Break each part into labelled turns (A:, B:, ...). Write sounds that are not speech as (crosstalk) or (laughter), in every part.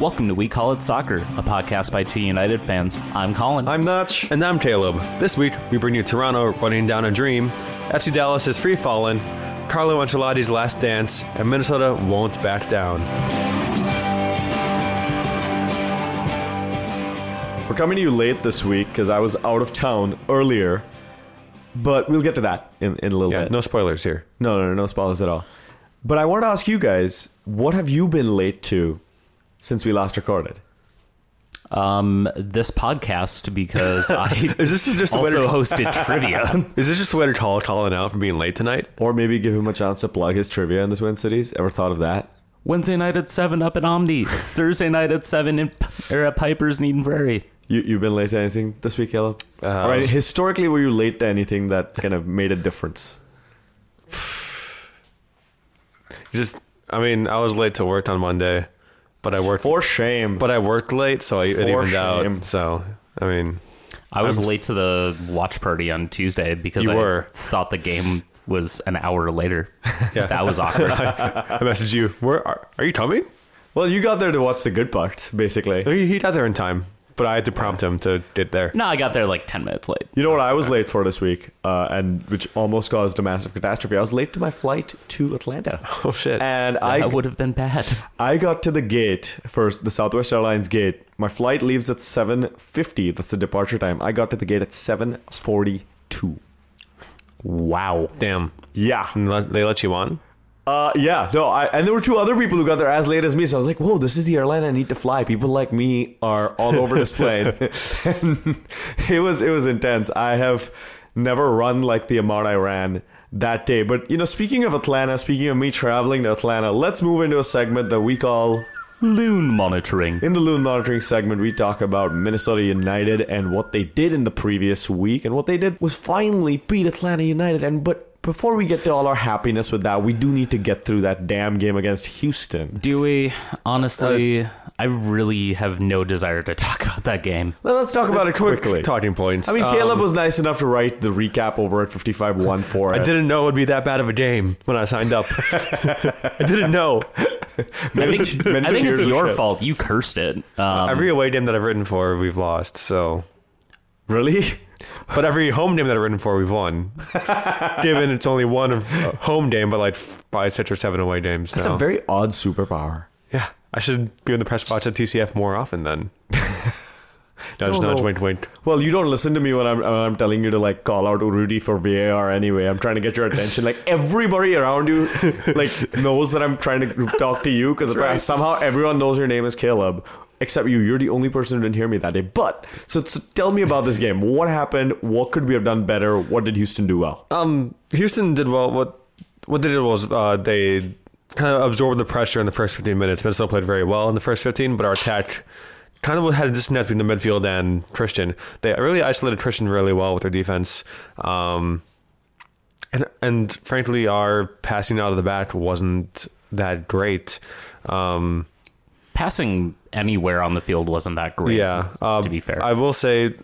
A: Welcome to We Call It Soccer, a podcast by two United fans. I'm Colin.
B: I'm Notch.
C: And I'm Caleb. This week, we bring you Toronto running down a dream, FC Dallas is free fallen, Carlo Ancelotti's last dance, and Minnesota won't back down.
B: We're coming to you late this week because I was out of town earlier, but we'll get to that in, in a little
C: Yeah,
B: bit.
C: no spoilers here.
B: no, no, no, no spoilers at all. But I want to ask you guys, what have you been late to since we last recorded?
A: Um, this podcast because (laughs) I
C: Is this just
A: also
C: to-
A: hosted trivia. (laughs)
C: Is this just a way to call Colin out for being late tonight?
B: Or maybe give him a chance to plug his trivia in the Twin Cities? Ever thought of that?
A: Wednesday night at seven up at Omni. Thursday night at seven in or at Piper's Eden Prairie.
B: You, you've been late to anything this week, Caleb?
C: Uh,
B: All right, historically, were you late to anything that kind of made a difference? (sighs)
C: Just, I mean, I was late to work on Monday, but I worked.
B: For shame.
C: but I worked late, so I, it evened
B: shame.
C: out. So, I mean,
A: I was
C: I'm
A: late to the watch party on Tuesday because
C: You
A: I
C: were.
A: thought the game was an hour later. (laughs)
C: Yeah.
A: That was awkward. (laughs)
C: I messaged you. Where are, are you coming?
B: well, you got there to watch the good parts, basically.
C: He, he got there in time, but I had to prompt him to get there.
A: no, I got there like ten minutes late.
B: You know what I was late for this week, uh, and which almost caused a massive catastrophe. I was late to my flight to Atlanta, (laughs)
C: Oh shit!
B: and I
A: That would have been bad. (laughs)
B: I got to the gate first, the Southwest Airlines gate. My flight leaves at seven fifty. That's the departure time. I got to the gate at seven forty two.
A: Wow.
C: Damn.
B: Yeah,
C: And let- They let you on?
B: Uh, yeah. No, I and there were two other people who got there as late as me. So I was like, "Whoa, this is the airline I need to fly." People like me are all over this plane. and (laughs) (laughs) it was it was intense. I have never run like the amount I ran that day. But you know, speaking of Atlanta, speaking of me traveling to Atlanta, let's move into a segment that we call
A: Loon monitoring.
B: In the Loon Monitoring segment, we talk about Minnesota United and what they did in the previous week, and what they did was finally beat Atlanta United. And but before we get to all our happiness with that, we do need to get through that damn game against Houston.
A: Do we? Honestly, I really have no desire to (laughs) talk about that game.
B: Let's talk about it
C: Quick
B: quickly.
C: talking points.
B: I mean,
C: Um,
B: Caleb was nice enough to write the recap over at 55-1 for (laughs)
C: I
B: it.
C: didn't know it would be that bad of a game when I signed up. (laughs) I didn't know.
A: I think, I think it's your
B: shit.
A: fault. You cursed it. Um,
C: Every away game that I've written for, we've lost. So,
B: Really?
C: But every home game that I've written for, we've won. (laughs) Given it's only one uh, home game, but like five, six, or seven away games.
B: That's
C: now.
B: a very odd superpower.
C: yeah. I should be in the press box at TCF more often then. (laughs) nudge,
B: No,
C: nudge,
B: no.
C: wink, wink.
B: Well, you don't listen to me when I'm, when I'm telling you to like call out Rudy for VAR anyway. I'm trying to get your attention. Like everybody around you, like (laughs) knows that I'm trying to talk to you because somehow everyone knows your name is Caleb, except you. You're the only person who didn't hear me that day. But so, so tell me about this game. What happened? What could we have done better? What did Houston do well?
C: Um, Houston did well. What what they did was uh, they kind of absorbed the pressure in the first 15 minutes. Minnesota played very well in the first 15, but our attack kind of had a disconnect between the midfield and Christian. They really isolated Christian really well with their defense. Um, and and frankly, our passing out of the back wasn't that great. Um,
A: passing anywhere on the field wasn't that great.
C: yeah, um,
A: to be fair.
C: I will say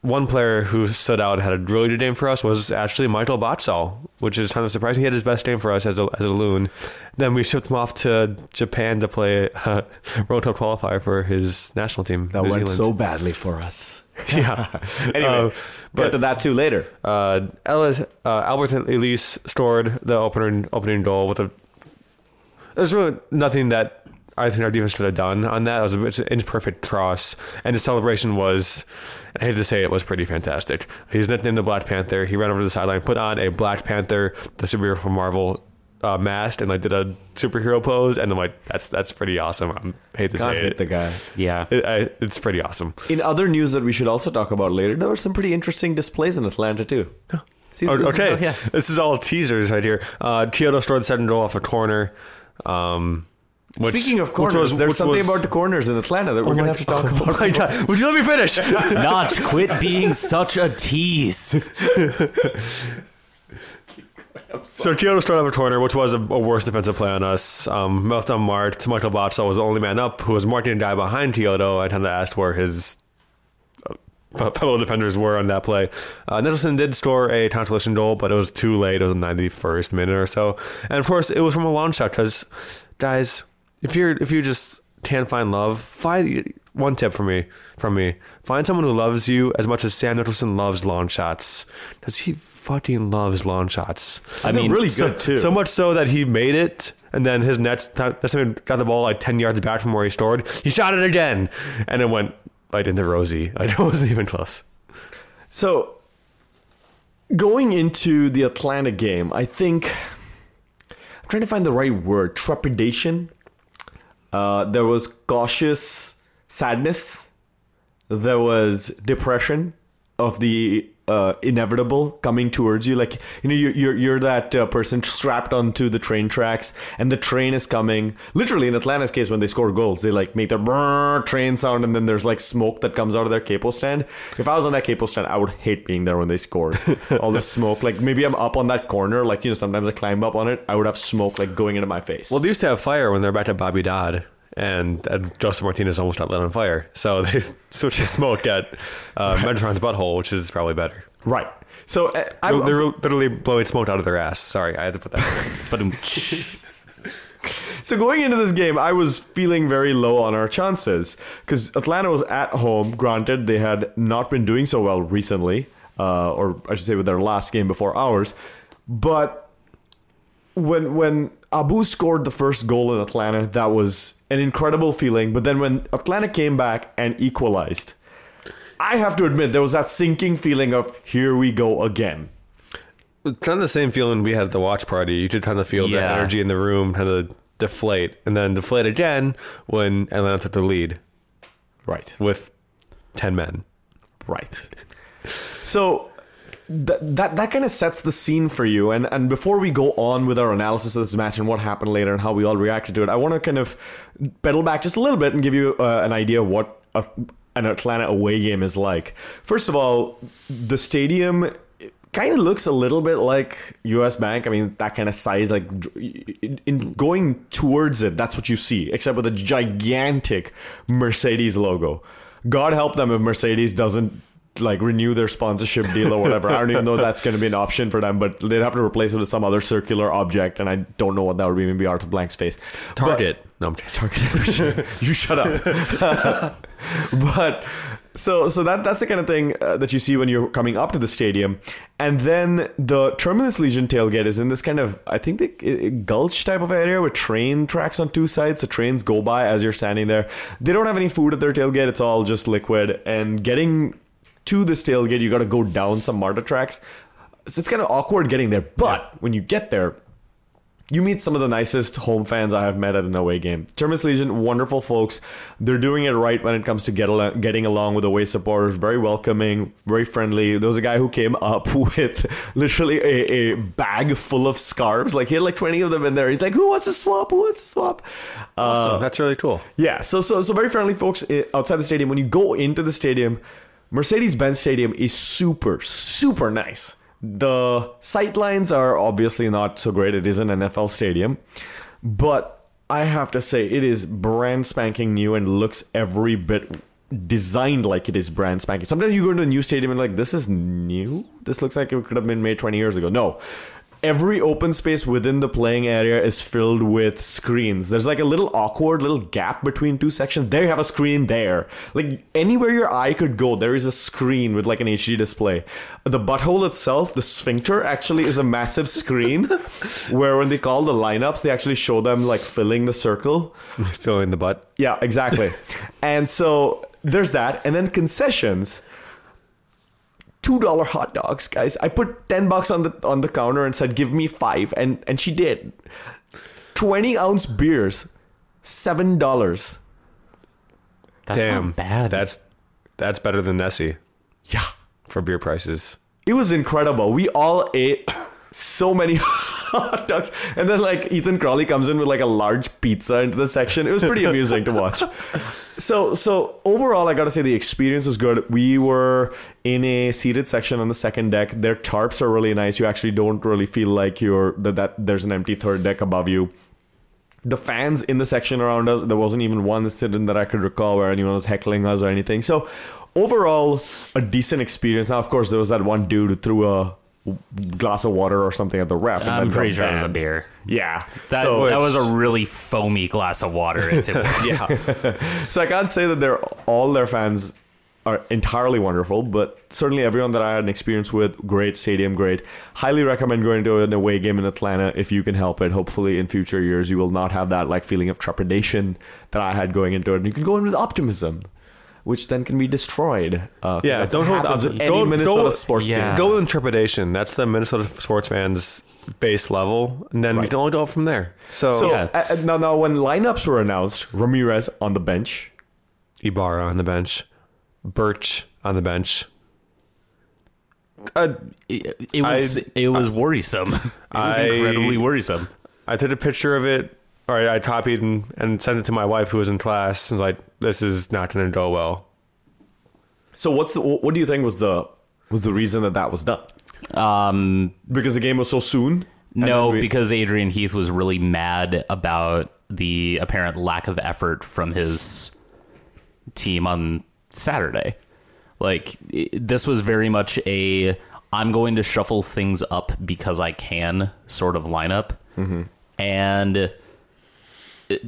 C: one player who stood out and had a really good game for us was actually Michael Boxall, which is kind of surprising. He had his best game for us as a, as a loon. Then we shipped him off to Japan to play uh, (laughs) World Cup qualifier for his national team.
B: That
C: New
B: went
C: Zealand.
B: so badly for us. (laughs)
C: yeah. (laughs)
B: Anyway,
C: Uh,
B: get to that too later.
C: uh, Ellis, uh, Alberth Elis scored the opening opening goal with a. There's really nothing that I think our defense could have done on that. It was a an imperfect cross, and his celebration was. I hate to say it was pretty fantastic. He's nicknamed the Black Panther. He ran over to the sideline, put on a Black Panther, the superhero from Marvel. Uh, mask and like did a superhero pose and I'm like that's that's pretty awesome I hate to
B: Can't
C: say
B: hit
C: it
B: the guy.
A: yeah.
C: It- I- it's pretty awesome
B: In other news that we should also talk about later, there were some pretty interesting displays in Atlanta too. See,
C: Oh,
B: this is-
C: okay,
A: oh, yeah.
C: this is all teasers right here. Uh, Quioto scored the second goal off a corner. Um, which,
B: Speaking of corners,
C: was-
B: there's something
C: was-
B: about the corners in Atlanta that we're gonna have to talk
C: Oh
B: about.
C: my god! (laughs) Would you let me finish? (laughs) (laughs)
A: Notch, quit being such a tease.
C: so Quioto scored off a corner, which was a, a worse defensive play on us. Um, left unmarked. Michael Boxall was the only man up, who was marking a guy behind Quioto. I kind of asked where his uh, fellow defenders were on that play. Uh, Nicholson did score a consolation goal, but it was too late. It was the 91st minute or so, and of course it was from a long shot because, guys, if you're if you just can't find love, find one tip for me from me. Find someone who loves you as much as Sam Nicholson loves long shots. Because he fucking loves long shots.
A: I
B: They're
A: mean,
B: really
C: So,
B: good too.
C: so much so that he made it, and then his nets. That's when he got the ball like ten yards back from where he stored. He shot it again, and it went right into Rosie. Like, (laughs) it wasn't even close.
B: So, going into the Atlanta game, I think I'm trying to find the right word. Trepidation. Uh, there was cautious sadness. There was depression of the uh, inevitable coming towards you. Like you know, you're you're, you're that uh, person strapped onto the train tracks, and the train is coming. Literally, in Atlanta's case, when they score goals, they like make the train sound, and then there's like smoke that comes out of their capo stand. If I was on that capo stand, I would hate being there when they scored. (laughs) All the smoke, like maybe I'm up on that corner, like you know, sometimes I climb up on it. I would have smoke like going into my face.
C: Well, they used to have fire when they're back to Bobby Dodd, and, and Justin Martinez almost got lit on fire. So (laughs) they switched to smoke at uh, Megatron's butthole, which is probably better.
B: right. So uh, I,
C: They're, they're literally blowing smoke out of their ass. Sorry, I had to put that. (laughs)
A: But (laughs)
B: So going into this game, I was feeling very low on our chances because Atlanta was at home. Granted, they had not been doing so well recently, uh, or I should say, with their last game before ours. But when when Abu scored the first goal in Atlanta, that was an incredible feeling. But then when Atlanta came back and equalized, I have to admit there was that sinking feeling of here we go again.
C: It's kind of the same feeling we had at the watch party. You could kind of feel the energy in the room kind of deflate, and then deflate again when Atlanta took the lead
B: Right.
C: with ten men.
B: Right. So that that, kind of sets the scene for you. And and before we go on with our analysis of this match and what happened later and how we all reacted to it, I want to kind of pedal back just a little bit and give you uh, an idea of what a, an Atlanta away game is like. First of all, the stadium kind of looks a little bit like US Bank. I mean, that kind of size, like in, in going towards it, that's what you see, except with a gigantic Mercedes logo. God help them if Mercedes doesn't like renew their sponsorship deal or whatever. I don't even know that's going to be an option for them, but they'd have to replace it with some other circular object, and I don't know what that would be. Maybe Arthur Blank's face.
C: Target. no, I'm kidding.
B: Target. (laughs) you shut up. (laughs) but so so that that's the kind of thing uh, that you see when you're coming up to the stadium, and then the Terminus Legion tailgate is in this kind of I think the gulch type of area with train tracks on two sides. So trains go by as you're standing there. They don't have any food at their tailgate. It's all just liquid. And getting to this tailgate, you got to go down some MARTA tracks. So it's kind of awkward getting there. But when you get there, you meet some of the nicest home fans I have met at an away game. Terminus Legion, wonderful folks. They're doing it right when it comes to get al- getting along with away supporters. Very welcoming, very friendly. There was a guy who came (laughs) up with literally a, a bag full of scarves. Like he had like 20 of them in there. He's like, "Who wants to swap? Who wants to swap?" Uh,
C: Awesome. That's really cool.
B: yeah, so so so very friendly folks outside the stadium. When you go into the stadium, Mercedes-Benz Stadium is super super nice. The sight lines are obviously not so great. It is an NFL stadium, but I have to say it is brand spanking new and looks every bit designed like it is brand spanking. Sometimes you go into a new stadium and like this is new. This looks like it could have been made 20 years ago. No. Every open space within the playing area is filled with screens. There's like a little awkward little gap between two sections. There you have a screen there. Like anywhere your eye could go, there is a screen with like an HD display. The butthole itself, the sphincter, actually is a massive screen (laughs) where when they call the lineups, they actually show them like filling the circle. (laughs)
C: Filling the butt.
B: Yeah, exactly. (laughs) and so there's that. And then concessions. Two dollar hot dogs, guys. I put ten bucks on the on the counter and said, "Give me five. and and she did. Twenty ounce beers, seven dollars.
A: that's
C: Damn.
A: not bad.
C: That's that's better than Nessie
B: Yeah,
C: for beer prices.
B: it was incredible. We all ate so many (laughs) (laughs) hot dogs, and then like Ethan Crawley comes in with like a large pizza into the section. It was pretty amusing to watch. (laughs) So so overall, I gotta say the experience was good. We were in a seated section on the second deck. Their tarps are really nice. You actually don't really feel like you're that, that there's an empty third deck above you. The fans in the section around us, there wasn't even one incident that I could recall where anyone was heckling us or anything. So overall, a decent experience. Now, of course, there was that one dude who threw a glass of water or something at the ref. and
A: I'm
B: then
A: pretty sure it was a beer.
B: Yeah,
A: That
B: So-
A: that was a really foamy glass of water. If it was. (laughs)
B: yeah. (laughs) so I can't say that they're all their fans are entirely wonderful, but certainly everyone that I had an experience with, great stadium, great. Highly recommend going to an away game in Atlanta if you can help it. Hopefully, in future years, you will not have that like feeling of trepidation that I had going into it, and you can go in with optimism. Which then can be destroyed. Uh,
C: Yeah, don't hold
B: happens
C: on.
B: with any
C: Go-
B: Minnesota
C: go-
B: sports
A: yeah.
B: team.
C: Go with trepidation. That's the Minnesota sports fans base level, and then you
B: Right.
C: can only go up from there. So,
B: So
A: Yeah.
B: uh, uh, now, now, when lineups were announced, Ramirez on the bench,
C: Ibarra on the bench, Birch on the bench. Uh,
A: It, it was it was worrisome. (laughs) It was
C: I-
A: incredibly worrisome.
C: I took a picture of it, or I, I copied and, and sent it to my wife who was in class. And was like, "This is not going to go well."
B: So what's the, what do you think was the was the reason that that was done?
A: Um,
B: Because the game was so soon.
A: No,
B: we-
A: because Adrian Heath was really mad about the apparent lack of effort from his team on Saturday. Like this was very much a I'm going to shuffle things up because I can sort of lineup, and it,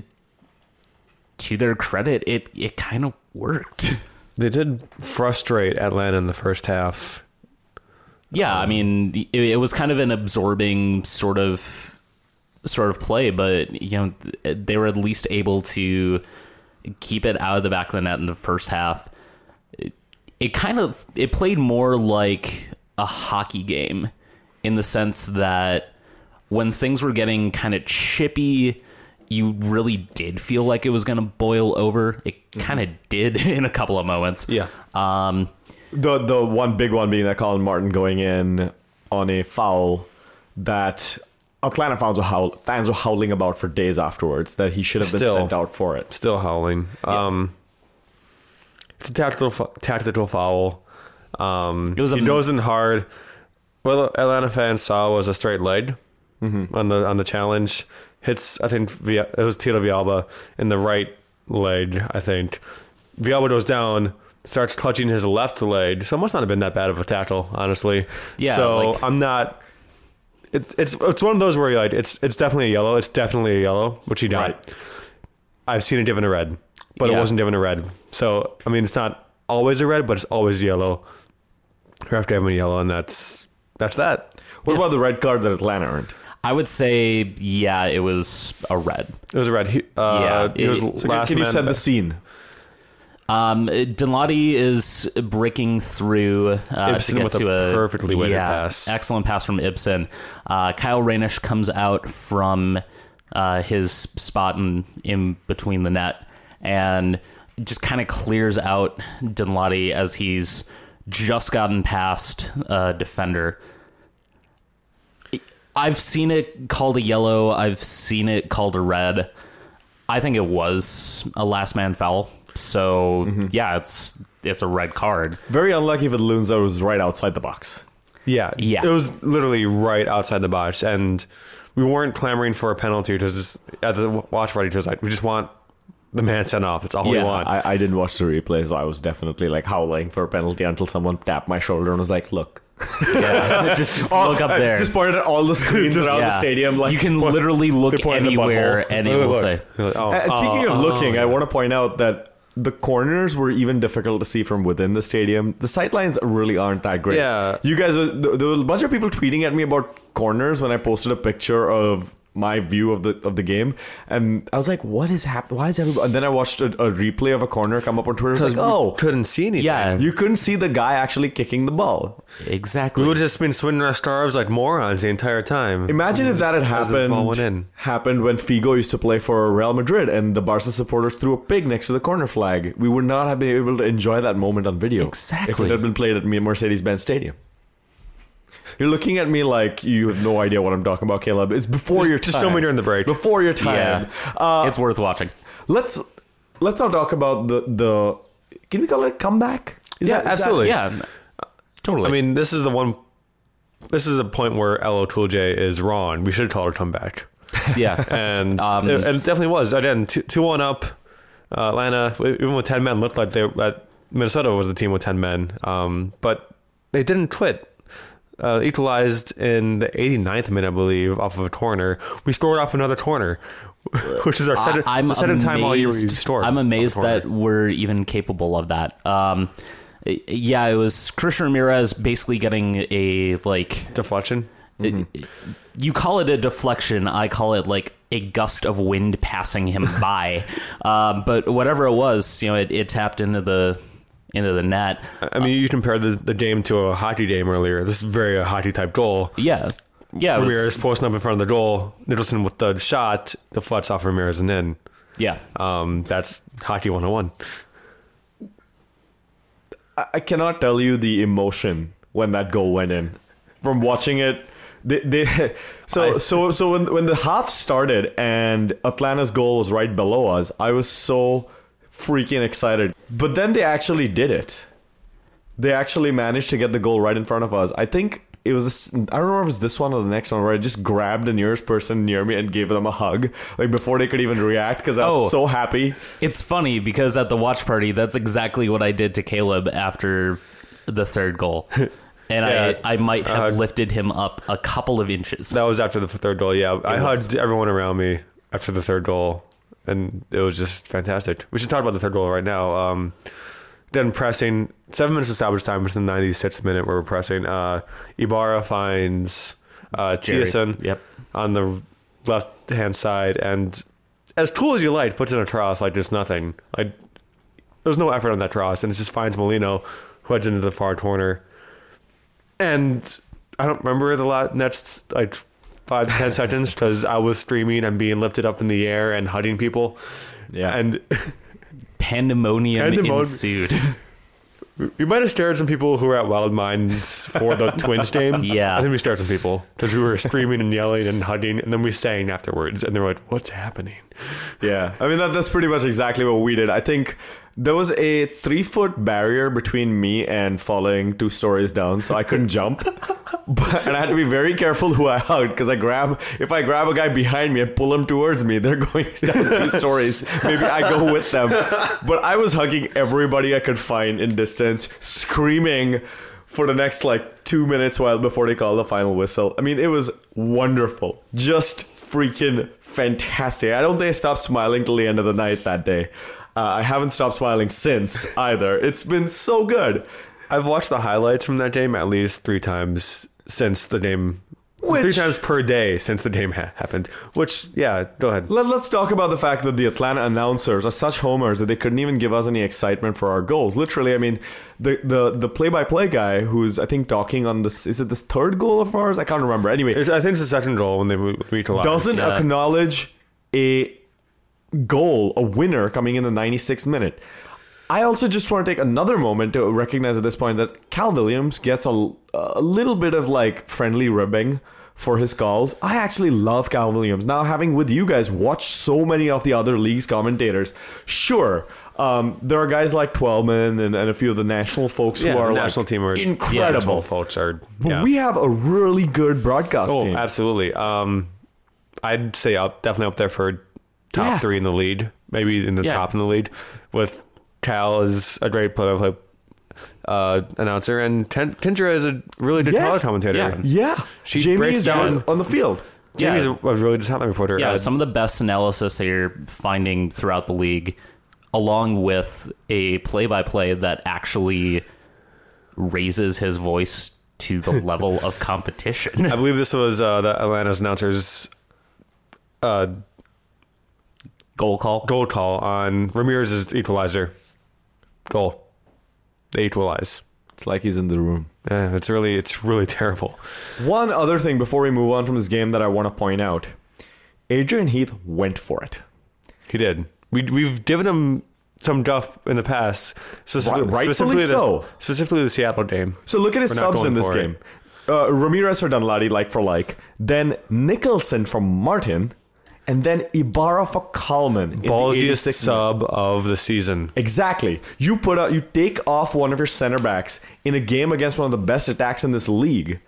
A: to their credit, it it kind of worked.
C: They did frustrate Atlanta in the first half.
A: Yeah, I um, mean, it, it was kind of an absorbing sort of sort of play, but you know, they were at least able to keep it out of the back of the net in the first half. It, it kind of it played more like a hockey game in the sense that when things were getting kind of chippy, you really did feel like it was going to boil over. It kind of did (laughs) in a couple of moments.
C: Yeah.
A: Um,
B: the the one big one being that Colin Martin going in on a foul that Atlanta fans were howl, fans were howling about for days afterwards that he should have been
C: Still.
B: sent out for it.
C: Still howling. Um, it's a tactical tactical foul. Um,
A: It was a-
C: he goes in hard. What Atlanta fans saw was a straight leg on the on the challenge. Hits I think Via, it was Tito Villalba in the right leg. I think Villalba goes down, starts touching his left leg. So it must not have been that bad of a tackle, honestly.
A: Yeah,
C: So
A: like-
C: I'm not. It, it's it's one of those where you're like it's it's definitely a yellow. It's definitely a yellow, which he got.
B: Right.
C: I've seen it given a red, but it wasn't given a red. So I mean, it's not always a red, but it's always yellow. Ref gave him a yellow, and that's that's that.
B: What about the red card that Atlanta earned?
A: I would say, yeah, it was a red.
C: It was a red. He, uh,
A: Yeah,
C: he was
B: So can,
C: last
B: can you set the scene?
A: Um, Danladi is breaking through uh,
C: Ibson
A: to get
C: with a
A: to a
C: perfectly weighted
A: yeah,
C: pass.
A: Excellent pass from Ibson. Uh, Kyle Rainish comes out from uh, his spot in, in between the net and just kind of clears out Danladi as he's just gotten past a defender. I've seen it called a yellow. I've seen it called a red. I think it was a last man foul. So
C: Mm-hmm.
A: yeah, it's it's a red card.
B: Very unlucky for the Loons that was right outside the box.
C: Yeah,
A: Yeah.
C: It was literally right outside the box, and we weren't clamoring for a penalty. It was just at the watch party. Just like we just want the man sent off. That's all we
A: Yeah,
C: want.
B: I, I didn't watch the replay, so I was definitely like howling for a penalty until someone tapped my shoulder and was like, "Look."
A: Yeah, (laughs) just, just look up there.
B: Just pointed at all the screens around the stadium. Like
A: you can literally look
B: at the
A: anywhere and it will
C: Look.
A: say.
C: You're like, oh, uh,
B: And speaking
C: oh,
B: of
C: oh,
B: looking, oh,
C: I
B: want to point out that the corners were even difficult to see from within the stadium. The sightlines really aren't that great.
C: Yeah.
B: you guys, uh, were- there there was a bunch of people tweeting at me about corners when I posted a picture of my view of the of the game, and I was like, "What is happening? Why is everybody?" And then I watched a, a replay of a corner come up on Twitter. I was
C: because
B: like, "Oh,
C: couldn't see anything.
A: Yeah,
B: you couldn't see the guy actually kicking the ball."
A: exactly.
C: we would have just been swinging our scarves like morons the entire time.
B: Imagine if that had
C: As ball went
B: happened
C: in.
B: happened when Figo used to play for Real Madrid and the Barca supporters threw a pig next to the corner flag. We would not have been able to enjoy that moment on video.
A: Exactly.
B: If it had been played at Mercedes-Benz Stadium. You're looking at me like you have no idea what I'm talking about, Caleb. It's before your time.
C: Just show me during the break.
B: Before your time.
A: Yeah.
B: Uh,
A: it's worth watching.
B: let's let's now talk about the the. Can we call it a comeback? Is
C: Yeah,
B: that-
C: absolutely.
A: Yeah, totally.
C: I mean, this is the one. This is a point where LL Cool J is wrong. We should call it a comeback. (laughs)
A: yeah.
C: and
A: Um,
C: it, it definitely was again two, two one up. Uh, Atlanta, even with ten men, looked like they that Minnesota was the team with ten men, um, but they didn't quit. Uh, equalized in the 89th minute, I believe, off of a corner. We scored off another corner, (laughs) which is our second,
A: I,
C: second time all year we scored.
A: I'm amazed that we're even capable of that. Um, yeah, it was Christian Ramirez basically getting a like
C: deflection.
A: it- you call it a deflection. I call it like a gust of wind passing him (laughs) by. um, but whatever it was, you know, it, it tapped into the into the net.
C: I mean, you compared the, the game to a hockey game earlier. This is very a hockey type goal.
A: Yeah, yeah, it was-
C: Ramirez posting up in front of the goal. Nicholson with the shot the deflects off Ramirez and in.
A: yeah.
C: Um, that's hockey 101.
B: I, I cannot tell you the emotion when that goal went in. From watching it, they, they (laughs) so
C: I-
B: so so when when the half started and Atlanta's goal was right below us, I was so freaking excited. But then they actually did it. They actually managed to get the goal right in front of us. I think it was this, I don't remember if it was this one or the next one where I just grabbed the nearest person near me and gave them a hug like before they could even react because I was
A: Oh.
B: so happy.
A: It's funny because at the watch party, that's exactly what I did to Caleb after the third goal. (laughs) And
C: Yeah.
A: I, I might have
C: Uh,
A: lifted him up a couple of inches.
C: That was after the third goal. Yeah, I
A: was.
C: hugged everyone around me after the third goal, and it was just fantastic. We should talk about the third goal right now. Um, then pressing seven minutes of salvage time, which is the 96th minute where we're pressing. Uh, Ibarra finds uh, Thiesson
A: Yep.
C: on the left hand side, and as cool as you like, puts in a cross like there's nothing. Like there's no effort on that cross, and it just finds Molino, who heads into the far corner. And I don't remember the la- next like five to ten seconds because I was streaming and being lifted up in the air and hugging people.
B: Yeah.
C: and (laughs)
A: Pandemonium,
C: Pandemonium.
A: ensued.
C: we might have scared some people who were at Wild Minds for the Twins (laughs) game.
A: Yeah.
C: I think we scared some people because we were screaming and yelling and hugging, and then we sang afterwards, and they were like, "What's happening?"
B: Yeah, I mean that, that's pretty much exactly what we did. I think there was a three foot barrier between me and falling two stories down, so I couldn't jump. (laughs) But, and I had to be very careful who I hugged because I grab if I grab a guy behind me and pull him towards me, they're (laughs) going down two stories. Maybe I go with them. But I was hugging everybody I could find in distance, screaming for the next like two minutes while before they call the final whistle. I mean, it was wonderful, just freaking fantastic. I don't think I stopped smiling till the end of the night that day. Uh, I haven't stopped smiling since either. It's been so good.
C: I've watched the highlights from that game at least three times since the game. three times per day since the game ha- happened. Which, yeah, go ahead.
B: Let, us talk about the fact that the Atlanta announcers are such homers that they couldn't even give us any excitement for our goals. Literally, I mean, the the the play by play guy who's I think talking on this is it this third goal of ours? I can't remember. Anyway,
C: It's, I think it's the second goal when they meet a lot.
B: doesn't
A: Yeah.
B: acknowledge a goal, a winner coming in the 96th minute. I also just want to take another moment to recognize at this point that Cal Williams gets a, a little bit of like friendly ribbing for his calls. I actually love Cal Williams. Now, having with you guys watched so many of the other leagues commentators, sure, um, there are guys like Twellman and, and a few of the national folks
C: yeah,
B: who are
C: the
B: like
C: national team are
B: incredible.
C: national folks are.
B: But
C: yeah.
B: we have a really good broadcast
C: Oh,
B: team.
C: absolutely. Um, I'd say up definitely up there for top
B: Yeah.
C: three in the lead, maybe in the
A: Yeah.
C: top in the lead. With Cal as a great play-by-play uh, announcer, and Ken- Kyndra is a really good
B: Yeah.
C: color commentator.
A: Yeah.
B: Yeah,
C: She
B: Jamie
C: breaks
B: is
C: down-
B: good on the field.
C: Jamie's
A: Yeah.
C: a, a really good talent reporter.
A: Yeah,
C: Uh,
A: some of the best analysis that you're finding throughout the league, along with a play-by-play that actually raises his voice to the (laughs) level of competition.
C: I believe this was uh, the Atlanta's announcers uh,
A: Goal call.
C: goal call on Ramirez's equalizer goal. They equalize.
B: It's like he's in the room.
C: Yeah, it's really it's really terrible.
B: One other thing before we move on from this game that I want to point out Adrian Heath went for it.
C: He did. We we've given him some guff in the past, specifically,
B: Right- rightfully
C: specifically
B: so.
C: the, specifically the Seattle game.
B: So look at his
C: We're
B: subs in this game. Uh, Ramirez for Danladi, like for like. Then Nicholson from Martin. And then Ibarra for Kallman. in the
C: Ballsiest
B: 86th
C: sub of the season.
B: Exactly. You put out, you take off one of your center backs in a game against one of the best attacks in this league.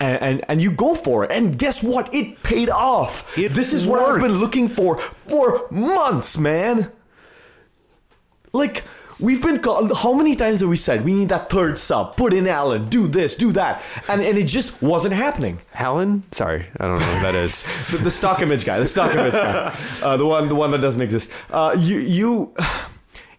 B: And, and, and you go for it. And guess what? It paid off.
A: It
B: this is what I've been looking for for months, man. Like, We've been called. How many times have we said we need that third sub? Put in Allen. Do this. Do that. And and it just wasn't happening.
C: Alan? Sorry, I don't know who that is. (laughs)
B: The, the stock image guy. The stock image guy. (laughs) Uh, the one. The one that doesn't exist. Uh, you you. (sighs)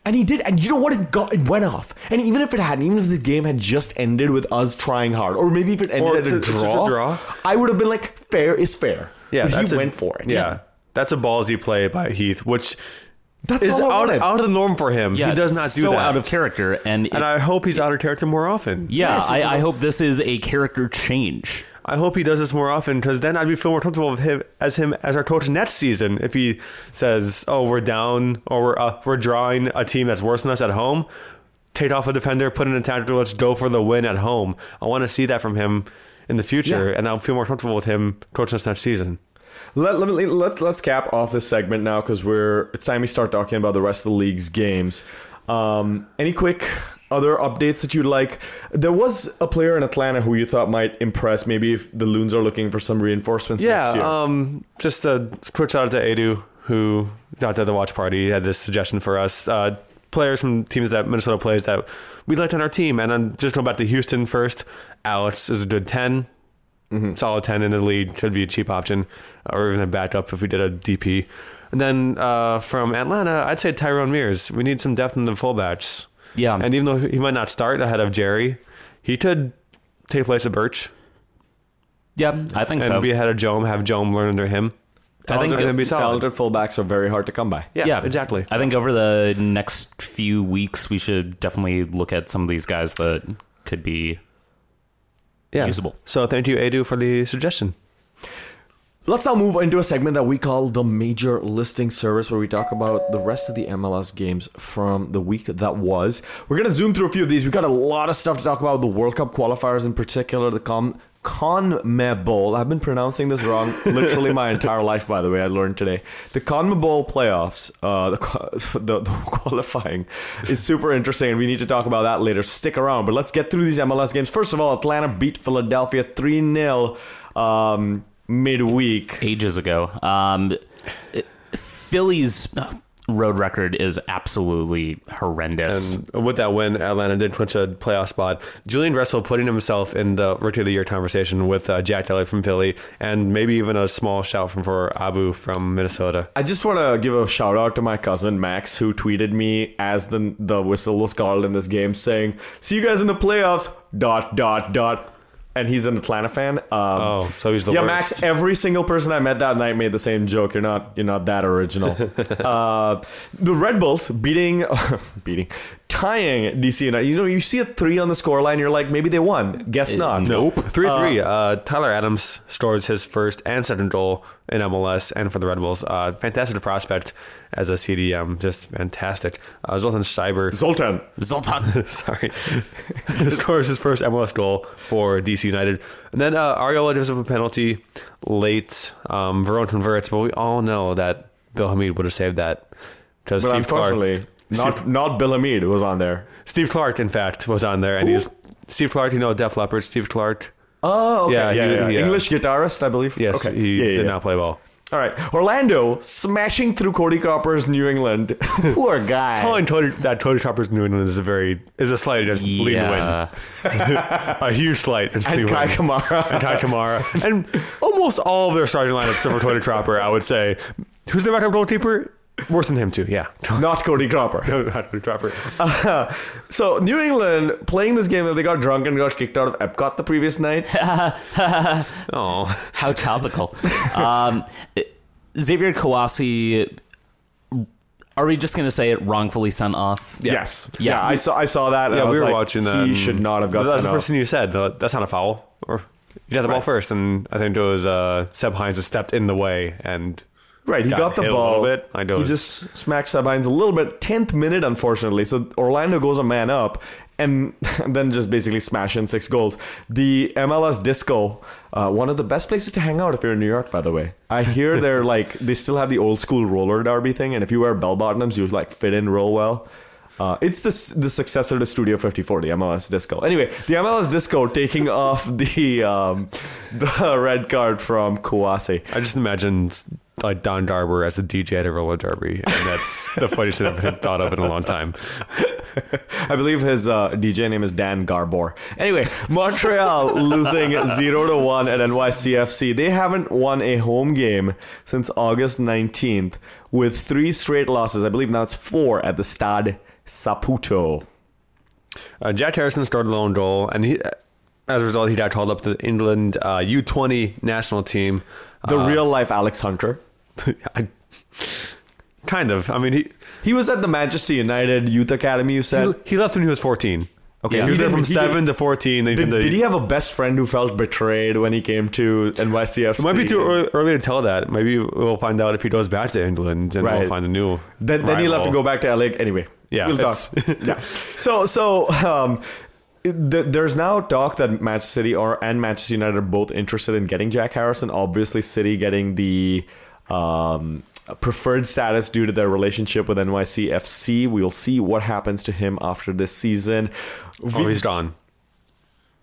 B: And he did, and you know what? It got, it went off. And even if it hadn't, even if the game had just ended with us trying hard, or maybe if it ended
C: Or
B: at a
C: it's- it's a
B: draw,
C: draw.
B: I would have been like, fair is fair.
C: Yeah,
B: but
C: that's
B: he
C: a-
B: went for it.
C: Yeah, that's a ballsy play by Heath, which
B: that's
C: is
B: all I
C: out,
B: wanted.
C: out of the norm for him.
A: Yeah,
C: he does not do
A: so
C: that.
A: out of character, and,
C: and I hope he's out of character more often.
A: yeah,
B: Yes,
A: I,
B: it's-
A: I hope this is a character change.
C: I hope he does this more often because then I'd be feel more comfortable with him as him as our coach next season. If he says, "Oh, we're down," or "We're uh, we're drawing a team that's worse than us at home," take off a defender, put in a tactical, let's go for the win at home. I want to see that from him in the future,
B: Yeah.
C: and I'll feel more comfortable with him coaching us next season.
B: Let, let me let's let's cap off this segment now because we're it's time we start talking about the rest of the league's games. Um, any quick other updates that you'd like? There was a player in Atlanta who you thought might impress. Maybe if the Loons are looking for some reinforcements next year.
C: Yeah, um, just a quick shout out to Edu, who out at the watch party had this suggestion for us. Uh, players from teams that Minnesota plays that we'd like on our team. And I'm just going back to Houston first. Alex is a good 10. Solid 10 in the lead. Should be a cheap option. Or even a backup if we did a DP. And then uh, from Atlanta, I'd say Tyrone Mears. We need some depth in the fullbacks.
A: Yeah.
C: And even though he might not start ahead of Jerry, he could take place of Birch
A: Yeah, I think
C: and
A: so.
C: be ahead of Jome, have Jome learn under him.
A: I think
C: Talented and be solid.
B: talented fullbacks are very hard to come by.
C: Yeah, exactly.
A: I think over the next few weeks, we should definitely look at some of these guys that could be
C: Yeah.
A: usable.
C: So thank you, Edu, for the suggestion.
B: Let's now move into a segment that we call the Major Listing Service, where we talk about the rest of the MLS games from the week that was. We're gonna zoom through a few of these. We've got a lot of stuff to talk about. The World Cup qualifiers, in particular, the Com CONMEBOL. I've been pronouncing this wrong literally my entire life. By the way, I learned today. The CONMEBOL playoffs, uh, the, (laughs) the the qualifying, is super interesting, we need to talk about that later. Stick around, but let's get through these MLS games. First of all, Atlanta beat Philadelphia three 0 um, midweek.
A: ages ago. Um, Philly's road record is absolutely horrendous.
C: And with that win, Atlanta did clinch a playoff spot. Julian Gressel putting himself in the Rookie of the Year conversation with uh, Jack Elliott from Philly, and maybe even a small shout from for Abu from Minnesota.
B: I just want to give a shout out to my cousin Max, who tweeted me as the the whistle was called in this game, saying, "See you guys in the playoffs." Dot dot dot. And he's an Atlanta fan. Um,
C: Oh, so he's the
B: yeah,
C: worst.
B: Max. Every single person I met that night made the same joke. You're not, you're not that original. (laughs) uh, the Red Bulls beating, (laughs) beating, tying DC United. You know, you see a three on the scoreline. You're like, maybe they won. Guess not.
A: nope.
C: 3 3. Uh, Tyler Adams scores his first and second goal in MLS and for the Red Bulls. Uh, fantastic prospect as a CDM. Just fantastic. Uh, Zoltan Stieber.
B: Zoltan.
A: Zoltan. (laughs)
C: Sorry. (laughs) scores his first MLS goal for DC United. And then uh, Arriola gives up a penalty late. Um, Veron converts, but we all know that Bill Hamid would have saved that. Because
B: But
C: Steve Clark,
B: unfortunately, not not Bill Hamid was on there.
C: Steve Clark, in fact, was on there. And he's Steve Clark, you know, Def Leppard, Steve Clark.
B: Oh, okay.
C: Yeah,
B: yeah,
C: he-
B: yeah,
C: yeah.
B: English guitarist, I believe.
C: Yes,
B: okay.
C: he
B: Yeah, yeah,
C: did
B: yeah.
C: not play well.
B: All right, Orlando smashing through Cody Cropper's New England. (laughs) Poor guy.
C: Calling Cody, that Cody Cropper's New England is a very is a slight against Lee to win. (laughs) A huge slight against Lee
B: and
C: to
B: Kai
C: win.
B: Kamara.
C: and Kei Kamara, and almost all of their starting lineup except for Cody Cropper, I would say. Who's their backup goalkeeper? Worse than him too. Yeah, (laughs)
B: Not Cody Cropper.
C: No, (laughs) not Cody Cropper. (laughs)
B: So New England playing this game that they got drunk and got kicked out of Epcot the previous night.
C: Oh,
A: How topical. um, Xavier Kouassi. Are we just going to say it wrongfully sent off?
B: Yes.
A: Yeah.
B: Yeah. I saw. I saw that.
C: yeah,
B: I
C: we were
B: like,
C: watching that.
B: He should not have got.
C: That's the first thing you said. uh, That's not a foul. Or you had the ball first, and I think it was uh, Seb Hines stepped in the way and.
B: Right, he
C: got
B: got, the
C: hit a
B: ball.
C: little bit. I know
B: he just smacks Seb Hines a little bit. Tenth minute, unfortunately. So Orlando goes a man up, and (laughs) then just basically smash in six goals. The MLS Disco, uh, one of the best places to hang out if you're in New York. By the way, I hear they're (laughs) like they still have the old school roller derby thing, and if you wear bell bottoms, you like fit in real well. Uh, it's the the successor to Studio 54, the MLS Disco. Anyway, the MLS Disco taking (laughs) off the um, (laughs) the red card from Kouassi.
C: I just imagined like Don Garber as a DJ at a roller derby, and that's the funniest thing I've ever thought of in a long time. (laughs)
B: I believe his uh, DJ name is Dan Garbor. Anyway, Montreal losing 0 to 1 at NYCFC. They haven't won a home game since August 19th with three straight losses. I believe now it's four at the Stade Saputo.
C: Uh, Jack Harrison started the lone goal, and he, as a result, he got called up to the England uh, U20 national team.
B: The real life Alex Hunter. (laughs)
C: I, kind of. I mean, he
B: He was at the Manchester United Youth Academy, you
C: he,
B: said?
C: he left when he was 14.
B: Okay,
C: he
B: he
C: was there from
B: he
C: seven to 14. Then
B: Did,
C: the,
B: did he have a best friend who felt betrayed when he came to NYCFC?
C: It might be too early, early to tell that. Maybe we'll find out if he goes back to England, and
B: Right.
C: we'll find a new.
B: Then, then he'll have to go back to LA anyway.
C: Yeah,
B: we'll talk. (laughs) yeah. So so um, th- there's now talk that Manchester City or and Manchester United are both interested in getting Jack Harrison. Obviously, City getting the um, preferred status due to their relationship with NYCFC. We'll see what happens to him after this season.
C: Oh, he's gone.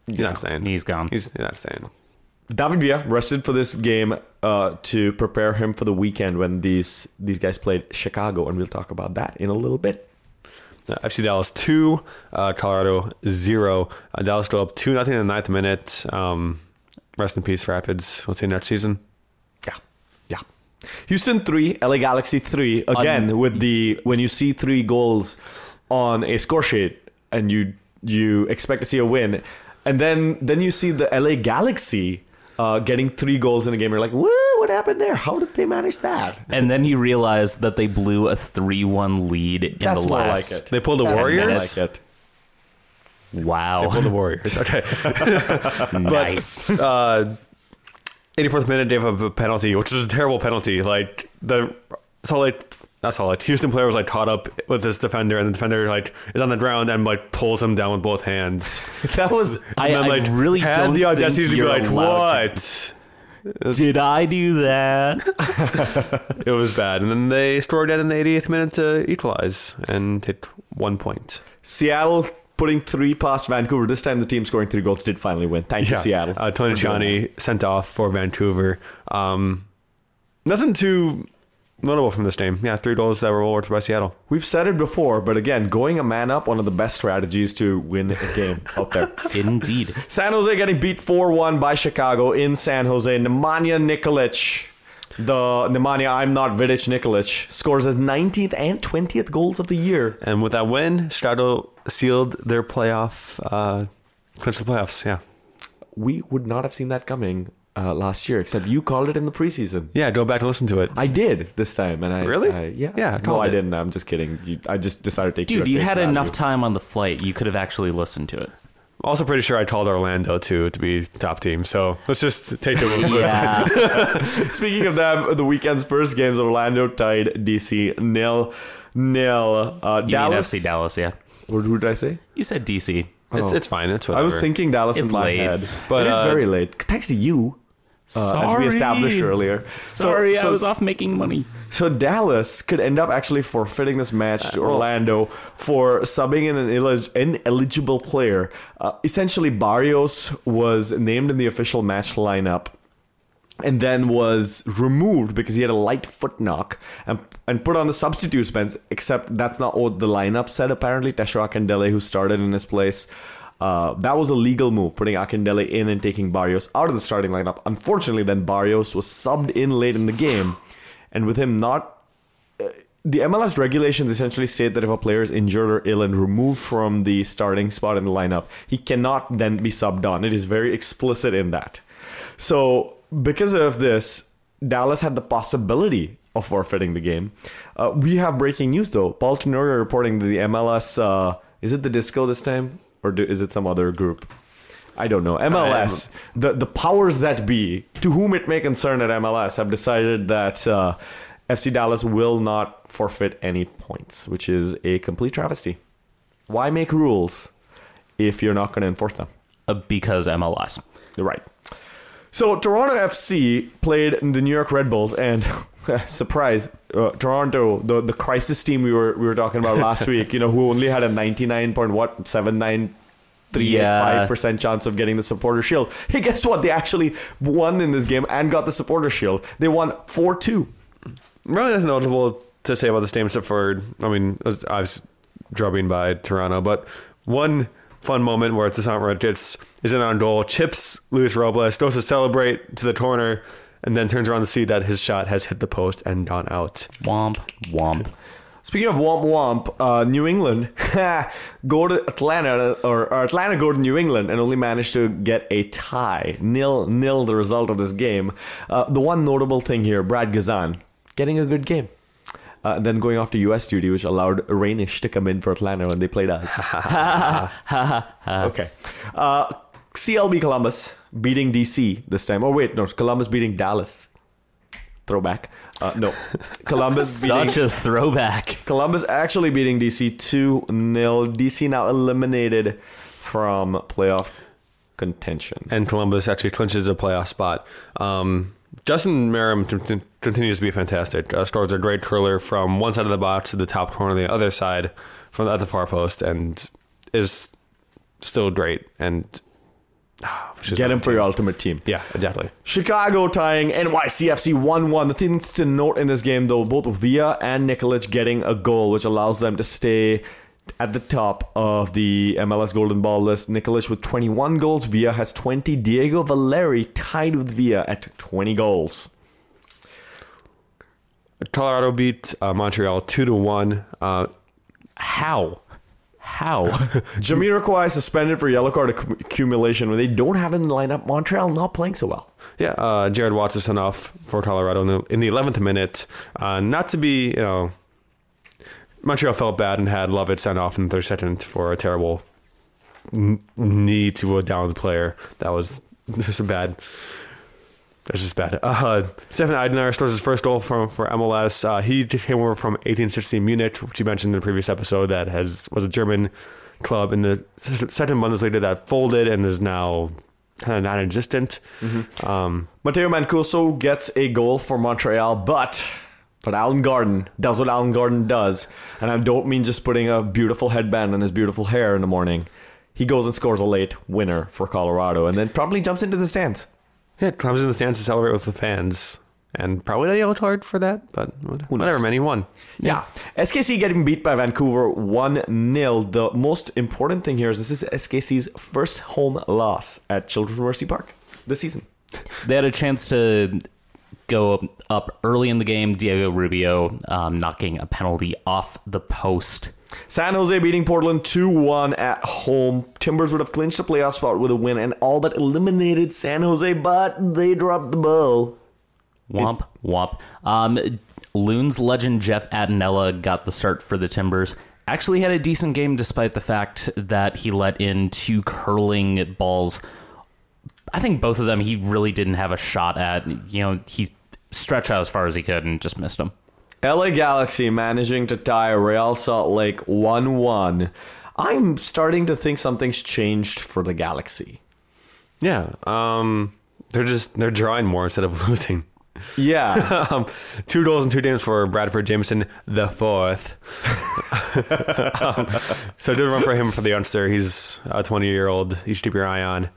C: He's not staying.
A: He's gone.
C: He's not staying.
B: David Villa rested for this game uh, to prepare him for the weekend when these these guys played Chicago, and we'll talk about that in a little bit.
C: Uh, FC Dallas two, uh, Colorado zero. Uh, Dallas go up two nothing in the ninth minute. Um, rest in peace, Rapids. We'll see next season.
B: Yeah, yeah. Houston three, LA Galaxy three. Again,
A: Un-
B: with the when you see three goals on a score sheet and you you expect to see a win, and then then you see the LA Galaxy uh, getting three goals in a game. You're like, what? What happened there? How did they manage that?
A: And then you realize that they blew a 3 1 lead in
B: That's
A: the
B: more
A: last.
B: like it.
C: They pulled the
B: That's more
C: Warriors.
B: like it.
A: Wow.
C: They pulled the Warriors. Okay. (laughs)
A: nice.
C: uh, 84th minute, they have a penalty, which is a terrible penalty. Like the so like that's all. Like Houston player was like caught up with this defender, and the defender like is on the ground and like pulls him down with both hands. (laughs)
B: That was
A: I,
C: And then,
A: I
C: like,
A: really
C: had
A: don't
C: the audacity to be like, "What?"
A: to- (laughs) Did I do that? (laughs)
C: It was bad, and then they scored that in the 88th minute to equalize and hit one point.
B: Seattle putting three past Vancouver. This time the team scoring three goals did finally win. Thank you, Seattle.
C: Uh, Tony Tchani sent off for Vancouver. Um, nothing too notable from this game. Yeah, three goals that were awarded by Seattle.
B: We've said it before, but again, going a man up, one of the best strategies to win a game out there. (laughs)
A: Indeed.
B: San Jose getting beat 4 1 by Chicago in San Jose. Nemanja Nikolic, the Nemanja I'm not Vidic Nikolic, scores his 19th and 20th goals of the year.
C: And with that win, Chicago sealed their playoff, uh, clinched the playoffs. Yeah.
B: We would not have seen that coming uh, last year, except you called it in the preseason.
C: Yeah, go back and listen to it.
B: I did this time, and I
C: Really?
B: I- yeah,
C: Yeah, I
B: no,
C: called
B: I
C: it.
B: didn't. I'm just kidding. You, I just decided to take
A: Dude,
B: you
A: you
B: at
A: had
B: value.
A: enough time on the flight. You could have actually listened to it.
C: Also, pretty sure I called Orlando too to be top team. So let's just take it. with- (laughs)
A: Yeah. (laughs)
B: Speaking of them, the weekend's first games, Orlando tied DC nil nil. Uh,
A: You
B: Dallas.
A: mean FC Dallas, yeah.
B: What who did I say?
A: You said DC.
C: It's, it's fine. It's whatever.
B: I was thinking Dallas in
A: It's
B: my
A: late.
B: head,
C: But,
B: but it's
C: uh,
B: very late. Thanks to you, uh, as we established earlier. So-
A: Sorry,
B: so,
A: I was off making money.
B: So Dallas could end up actually forfeiting this match to Orlando for subbing in an elig- ineligible player. Uh, essentially, Barrios was named in the official match lineup and then was removed because he had a light foot knock and, and put on the substitutes bench, except that's not what the lineup said, apparently. Tesho Akindele, who started in his place, uh, that was a legal move, putting Akindele in and taking Barrios out of the starting lineup. Unfortunately, then Barrios was subbed in late in the game, and with him not uh, the MLS regulations essentially state that if a player is injured or ill and removed from the starting spot in the lineup, he cannot then be subbed on. It is very explicit in that. So, because of this, Dallas had the possibility of forfeiting the game. Uh, we have breaking news though. Paul Tenorio reporting that the MLS uh, is it the Disco this time or do, is it some other group? I don't know. MLS, the the powers that be, to whom it may concern at MLS, have decided that uh, FC Dallas will not forfeit any points, which is a complete travesty. Why make rules if you're not going to enforce them?
A: Uh, because MLS.
B: You're right. So Toronto FC played the New York Red Bulls, and (laughs) (laughs) surprise, uh, Toronto, the the crisis team we were we were talking about last (laughs) week. You know, who only had a ninety nine point what seven nine. Three five percent chance of getting the supporter shield. Hey, guess what? They actually won in this game and got the supporter shield. They won four two.
C: Really nothing notable to say about this game except for, I mean, I was, drubbing by Toronto, but one fun moment where it's Tosaint Ricketts is in on goal, chips Luis Robles, goes to celebrate to the corner, and then turns around to see that his shot has hit the post and gone out.
A: Womp womp.
B: Speaking of womp womp, uh, New England (laughs) go to Atlanta or, or Atlanta go to New England and only managed to get a tie, nil nil. The result of this game. Uh, the one notable thing here, Brad Guzan getting a good game. Uh, then going off to U.S. duty, which allowed Rainish to come in for Atlanta when they played us. (laughs) (laughs) okay. Uh, CLB Columbus beating DC this time. Oh wait, no, Columbus beating Dallas. Throwback. Uh, no, (laughs) Columbus beating
A: Such a throwback.
B: Columbus actually beating DC 2 0. DC now eliminated from playoff contention.
C: And Columbus actually clinches a playoff spot. Um, Justin Meram con- con- continues to be fantastic. Uh, scores a great curler from one side of the box to the top corner of the other side from the, at the far post and is still great. And (sighs)
B: Get him for
C: team.
B: your ultimate team.
C: Yeah, exactly.
B: Chicago tying NYCFC 1 1. The things to note in this game, though, both Villa and Nikolic getting a goal, which allows them to stay at the top of the MLS Golden Ball list. Nikolic with 21 goals. Villa has 20. Diego Valeri tied with Villa at 20 goals.
C: Colorado beat uh, Montreal two to one. Uh,
A: How? How? (laughs)
B: Jamiroquai suspended for yellow card accumulation when they don't have in the lineup. Montreal not playing so well.
C: yeah, uh, Jared Watts is sent off for Colorado in the, in the 11th minute. Uh, not to be, you know, Montreal felt bad and had Lovett sent off in the third second for a terrible knee to a downed player. That was (laughs) just a bad. That's just bad. Uh, Stefan Aigner scores his first goal from for MLS. Uh, he came over from 1816 Munich, which you mentioned in the previous episode. That has was a German club in the second Bundesliga that folded and is now kind of non-existent. Um,
B: Matteo Mancosu gets a goal for Montreal, but but Alan Gordon does what Alan Gordon does, and I don't mean just putting a beautiful headband on his beautiful hair in the morning. He goes and scores a late winner for Colorado, and then promptly jumps into the stands.
C: Yeah, comes in the stands to celebrate with the fans, and probably a yellow card for that. But whatever, man, he won.
B: Yeah. SKC getting beat by Vancouver 1 0. The most important thing here is this is SKC's first home loss at Children's Mercy Park this season.
A: they had a chance to go up early in the game. Diego Rubio um, knocking a penalty off the post.
B: San Jose beating Portland 2 1 at home. Timbers would have clinched the playoff spot with a win and all but eliminated San Jose, but they dropped the ball.
A: Womp womp. Um, Loons legend Jeff Attinella got the start for the Timbers. Actually had a decent game despite the fact that he let in two curling balls. I think both of them he really didn't have a shot at. You know, he stretched out as far as he could and just missed them.
B: LA Galaxy managing to tie Real Salt Lake 1 1. I'm starting to think something's changed for the Galaxy.
C: Yeah, um, they're just they're drawing more instead of (laughs) losing.
B: Yeah. (laughs)
C: um, two goals in two games for Bradford Jamieson the fourth. (laughs) um, so good run for him for the youngster. He's a 20 year old. You should keep your eye on.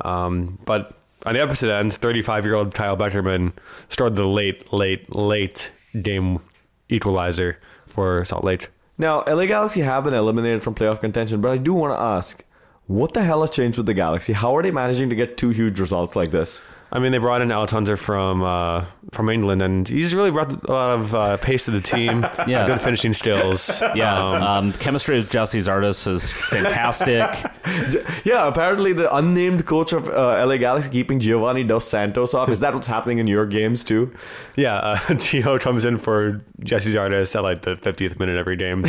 C: Um, but on the opposite end, 35 year old Kyle Beckerman scored the late, late, late game equalizer for Salt Lake.
B: Now, LA Galaxy have been eliminated from playoff contention, but I do want to ask what the hell has changed with the Galaxy? How are they managing to get two huge results like this?
C: I mean, they brought in Alex from uh, from England, and he's really brought a lot of uh, pace to the team. (laughs)
A: Yeah.
C: good finishing skills.
A: Yeah,
C: Um,
A: um, chemistry with Gyasi Zardes is fantastic. (laughs)
B: Yeah, apparently the unnamed coach of uh, LA Galaxy keeping Giovanni Dos Santos off. Is that what's happening in your games too?
C: Yeah, uh, (laughs) Gio comes in for Gyasi Zardes at like the 50th minute every game.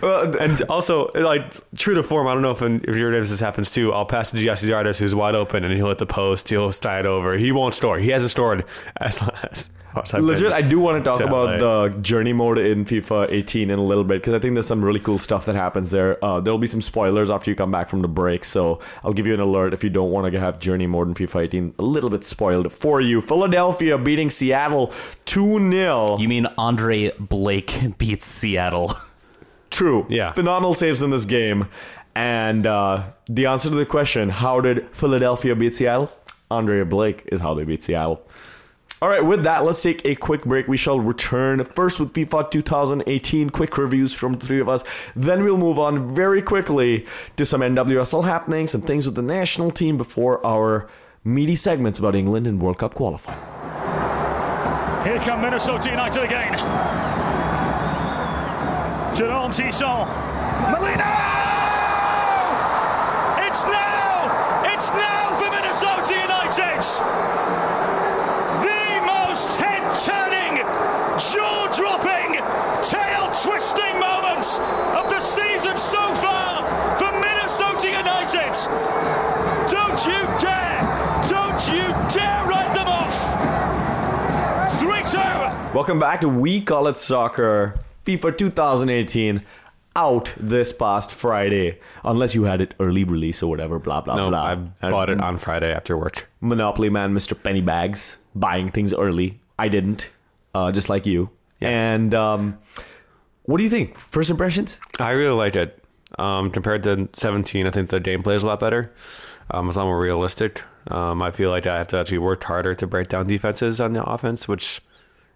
B: Well,
C: and also, like, true to form, I don't know if, in, if your games this happens too. I'll pass to Gyasi Zardes, who's wide open, and he'll hit the post post, he'll tie it over. He won't store. He hasn't stored as (laughs) as. as
B: Legit,
C: been.
B: I do want to talk
C: to
B: about
C: LA.
B: the journey mode in FIFA 18 in a little bit because I think there's some really cool stuff that happens there. Uh, there'll be some spoilers after you come back from the break, so I'll give you an alert if you don't want to have journey mode in FIFA 18. A little bit spoiled for you. Philadelphia beating Seattle 2 0.
A: You mean Andre Blake beats Seattle? (laughs)
B: True.
C: Yeah.
B: Phenomenal saves in this game. And uh, the answer to the question, how did Philadelphia beat Seattle? Andrea Blake is how they beat Seattle. All right, with that, let's take a quick break. We shall return first with FIFA 2018, quick reviews from the three of us. Then we'll move on very quickly to some NWSL happenings, some things with the national team before our meaty segments about England and World Cup qualifying.
D: Here come Minnesota United again. Jerome Thiesson. Molino! It's now! It's now for Minnesota United! The most head-turning, jaw-dropping, tail-twisting moments of the season so far for Minnesota United! Don't you dare! Don't you dare write them off! 3-2!
B: Welcome back to We Call It Soccer, FIFA 2018, out this past Friday. Unless you had it early release or whatever, blah, blah,
C: no,
B: blah.
C: I bought it on Friday after work.
B: Monopoly man, Mr. Pennybags, buying things early. I didn't, uh, just like you. And um, what do you think? First impressions?
C: I really like it. Um, compared to 17, I think the gameplay is a lot better. Um, it's a lot more realistic. Um, I feel like I have to actually work harder to break down defenses on the offense, which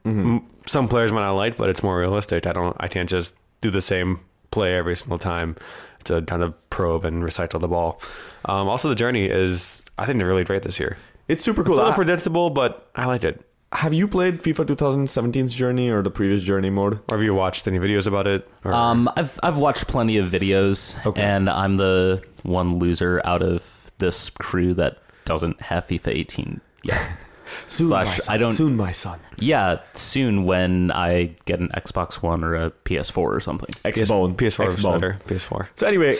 C: m- some players might not like, but it's more realistic. I don't. I can't just do the same play every single time to kind of probe and recycle the ball. Um, also, the journey is I think they're really great this year.
B: It's super
C: It's
B: cool.
C: a little
B: I-
C: predictable, but I liked it.
B: have you played FIFA 2017's Journey or the previous Journey mode?
C: Or have you watched any videos about it? Or,
A: Um, I've I've watched plenty of videos,
B: Okay.
A: and I'm the one loser out of this crew that doesn't have FIFA 18 yet. (laughs)
B: Soon,
A: Slash,
B: my son.
A: I don't-
B: Soon, my son.
A: yeah, soon when I get an Xbox One or a PS4 or something.
B: X-Bone.
C: PS4 is
B: X-Bone.
C: better. PS4.
B: So anyway,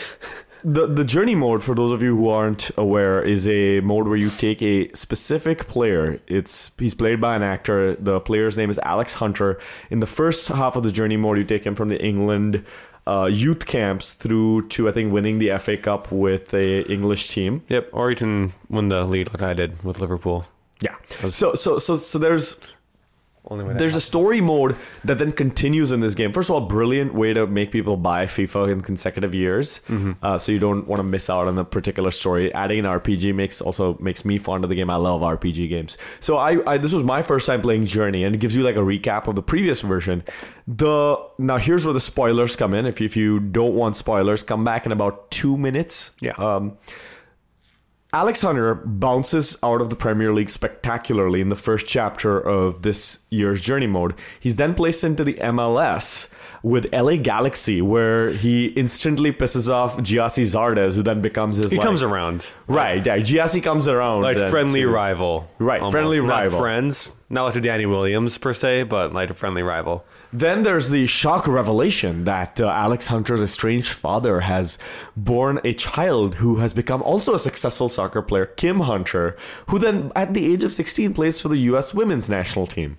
B: the the journey mode for those of you who aren't aware is a mode where you take a specific player. It's he's played by an actor. The player's name is Alex Hunter. In the first half of the journey mode, you take him from the England uh, youth camps through to I think winning the FA Cup with a English team.
C: Yep. Or you can win the lead like I did with Liverpool.
B: Yeah. So so so so there's
C: Only way
B: There's a story mode that then continues in this game. First of all, brilliant way to make people buy FIFA in consecutive years, uh, so you don't want to miss out on a particular story. Adding an RPG makes also makes me fond of the game. I love RPG games. So I, I this was my first time playing Journey, and it gives you like a recap of the previous version. The now here's where the spoilers come in. If you, if you don't want spoilers, come back in about two minutes.
C: Yeah.
B: Um, Alex Hunter bounces out of the Premier League spectacularly in the first chapter of this year's journey mode. He's then placed into the MLS with LA Galaxy, where he instantly pisses off Gyasi Zardes, who then becomes his.
C: He
B: like-
C: comes around.
B: Right, yeah. Gyasi comes around.
C: Like friendly
B: to-
C: rival.
B: Right, friendly
C: Not
B: rival.
C: friends. Not like a Danny Williams per se, but like a friendly rival.
B: Then there's the shock revelation that uh, Alex Hunter's estranged father has born a child who has become also a successful soccer player, Kim Hunter, who then at the age of 16 plays for the US women's national team.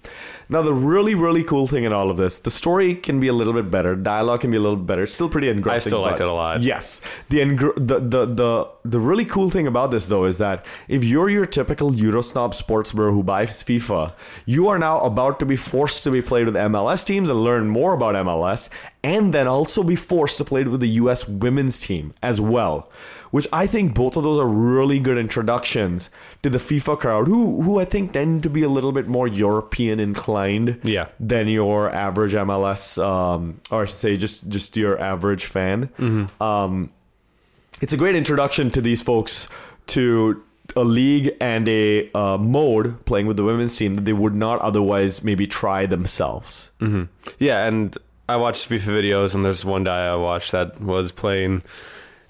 B: Now, the really, really cool thing in all of this, the story can be a little bit better, dialogue can be a little bit better. It's still pretty engrossing.
C: I still liked it a lot.
B: Yes. The, engr- the, the, the, the really cool thing about this, though, is that if you're your typical Eurosnob sports bro who buys FIFA, you are now about to be forced to be played with MLS teams and learn more about MLS, and then also be forced to play with the US women's team as well. Which I think both of those are really good introductions to the FIFA crowd, who who I think tend to be a little bit more European inclined
C: Yeah.
B: than your average MLS, um, or I should say just just your average fan. Um, it's a great introduction to these folks to a league and a uh, mode playing with the women's team that they would not otherwise maybe try themselves.
C: Yeah, and I watched FIFA videos, and there's one guy I watched that was playing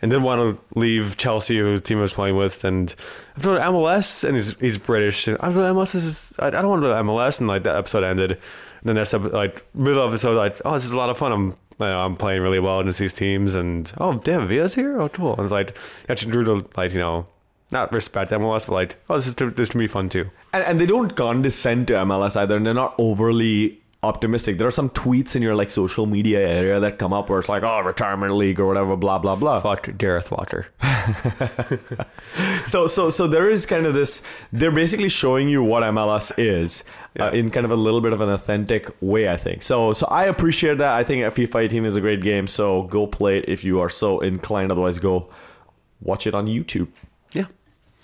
C: and didn't want to leave Chelsea, whose team I was playing with, and I've told MLS, and he's he's British. And I've told MLS, this is I, I don't want to to MLS, and like that episode ended. And then that's like middle the episode, like oh, this is a lot of fun. I'm you know, I'm playing really well against these teams, and oh, they Villa's here. Oh, cool. And it's like actually grew to like you know not respect MLS, but like, oh, this is this can be fun too.
B: and, and they don't condescend to MLS either, and they're not overly optimistic. There are some tweets in your like social media area that come up where it's like, "Oh, retirement league" or whatever, blah blah blah.
C: Fuck Gareth Walker. (laughs)
B: So so so there is kind of this. They're basically showing you what MLS is uh, in kind of a little bit of an authentic way. I think so. So I appreciate that. I think FIFA 18 is a great game. So go play it if you are so inclined. Otherwise, go watch it on YouTube.
C: Yeah.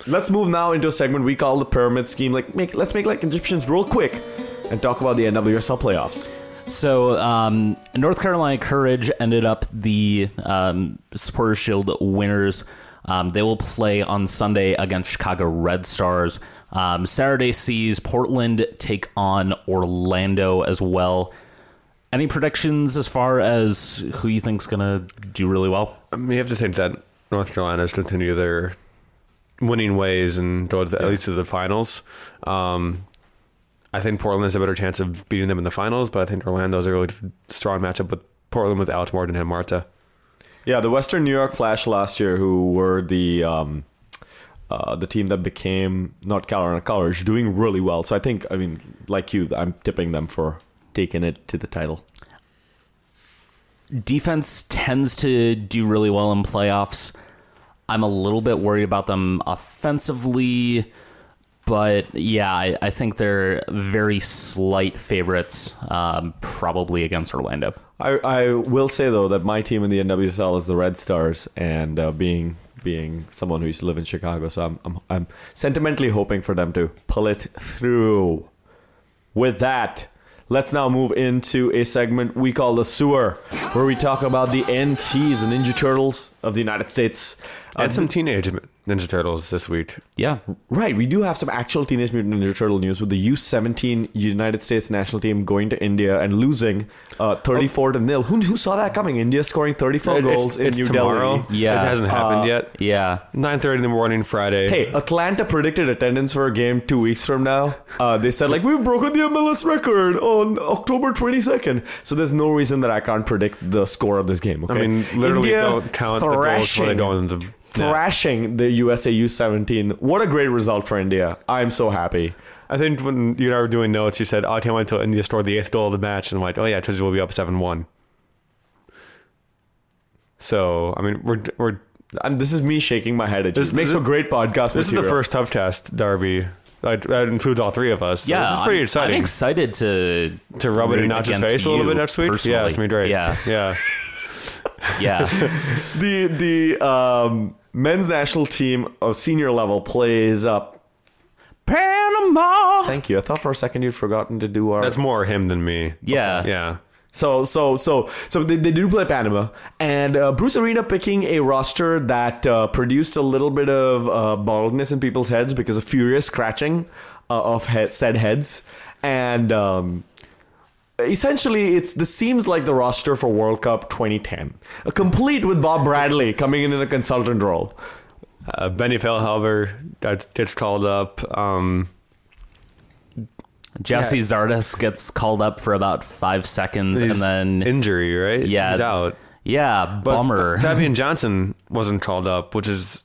B: Let's move now into a segment we call the pyramid scheme. Like, make let's make like Egyptians real quick and talk about the NWSL playoffs.
A: So, um, North Carolina Courage ended up the um, Supporters Shield winners. Um, they will play on Sunday against Chicago Red Stars. Um, Saturday sees Portland take on Orlando as well. Any predictions as far as who you think's gonna do really well?
C: I mean, you have to think that North Carolina's continue their winning ways and go to the, at least to the finals. Um, I think Portland has a better chance of beating them in the finals, but I think Orlando's a really strong matchup with Portland without Morton and Marta.
B: Yeah, the Western New York Flash last year, who were the um, uh, the team that became North Carolina Courage, doing really well. So I think, I mean, like you, I'm tipping them for taking it to the title.
A: defense tends to do really well in playoffs. I'm a little bit worried about them offensively, but yeah, I, I think they're very slight favorites, um, probably against Orlando.
B: I, I will say though that my team in the NWSL is the Red Stars, and uh, being being someone who used to live in Chicago, so I'm, I'm I'm sentimentally hoping for them to pull it through. With that, let's now move into a segment we call the sewer, where we talk about the NTs, the Ninja Turtles of the United States.
C: And some teenage Ninja Turtles this week.
A: Yeah,
B: Right, we do have some actual Teenage Mutant Ninja Turtle news with the U17 United States national team going to India and losing uh, 34 to nil. Who, who saw that coming? India scoring 34 goals in New
C: tomorrow.
B: Delhi.
A: Yeah.
C: it hasn't happened
B: Uh,
C: yet.
A: yeah.
C: Nine thirty in the morning Friday.
B: Hey, Atlanta predicted attendance for a game two weeks from now. Uh, they said like we've broken the MLS record on October 22nd. So there's no reason that I can't predict the score of this game. Okay?
C: I mean, literally
B: India
C: don't count the goals when they go in the net.
B: thrashing the USA U17. What a great result for India. I'm so happy.
C: I think when you and I were doing notes, you said, "Oh, I can't wait until India scored the eighth goal of the match," and I'm like, "Oh yeah, Twizy will be up seven one." So I mean, we're we're
B: And this is me shaking my head. It
C: This-
B: just makes
C: this-
B: for great podcast
C: this is the first tough test derby. That, that includes all three of us. So
A: Yeah,
C: this is pretty
A: I'm,
C: exciting
A: I'm excited to
C: to rub it in
A: root
C: Notch's
A: against
C: face a little bit next week. Yeah, it's gonna be great.
A: Yeah, (laughs)
C: yeah.
A: yeah. (laughs)
B: the the um, men's national team of senior level plays up.
A: Panama.
B: Thank you. I thought for a second you'd forgotten to do our.
C: That's more him than me.
A: Yeah.
C: Yeah.
B: So so so so they, they do play Panama, and uh, Bruce Arena picking a roster that uh, produced a little bit of uh, baldness in people's heads because of furious scratching uh, of head, said heads, and um, essentially it's this seems like the roster for World Cup 2010, uh, complete with Bob Bradley coming in in a consultant role.
C: Uh, Benny Feilhaber that gets called up. Um,
A: Gyasi Zardes gets called up for about five seconds, and then
C: injury, right?
A: yeah,
C: he's out.
A: Yeah,
C: But
A: bummer.
C: F- Fabian (laughs) Johnson wasn't called up, which is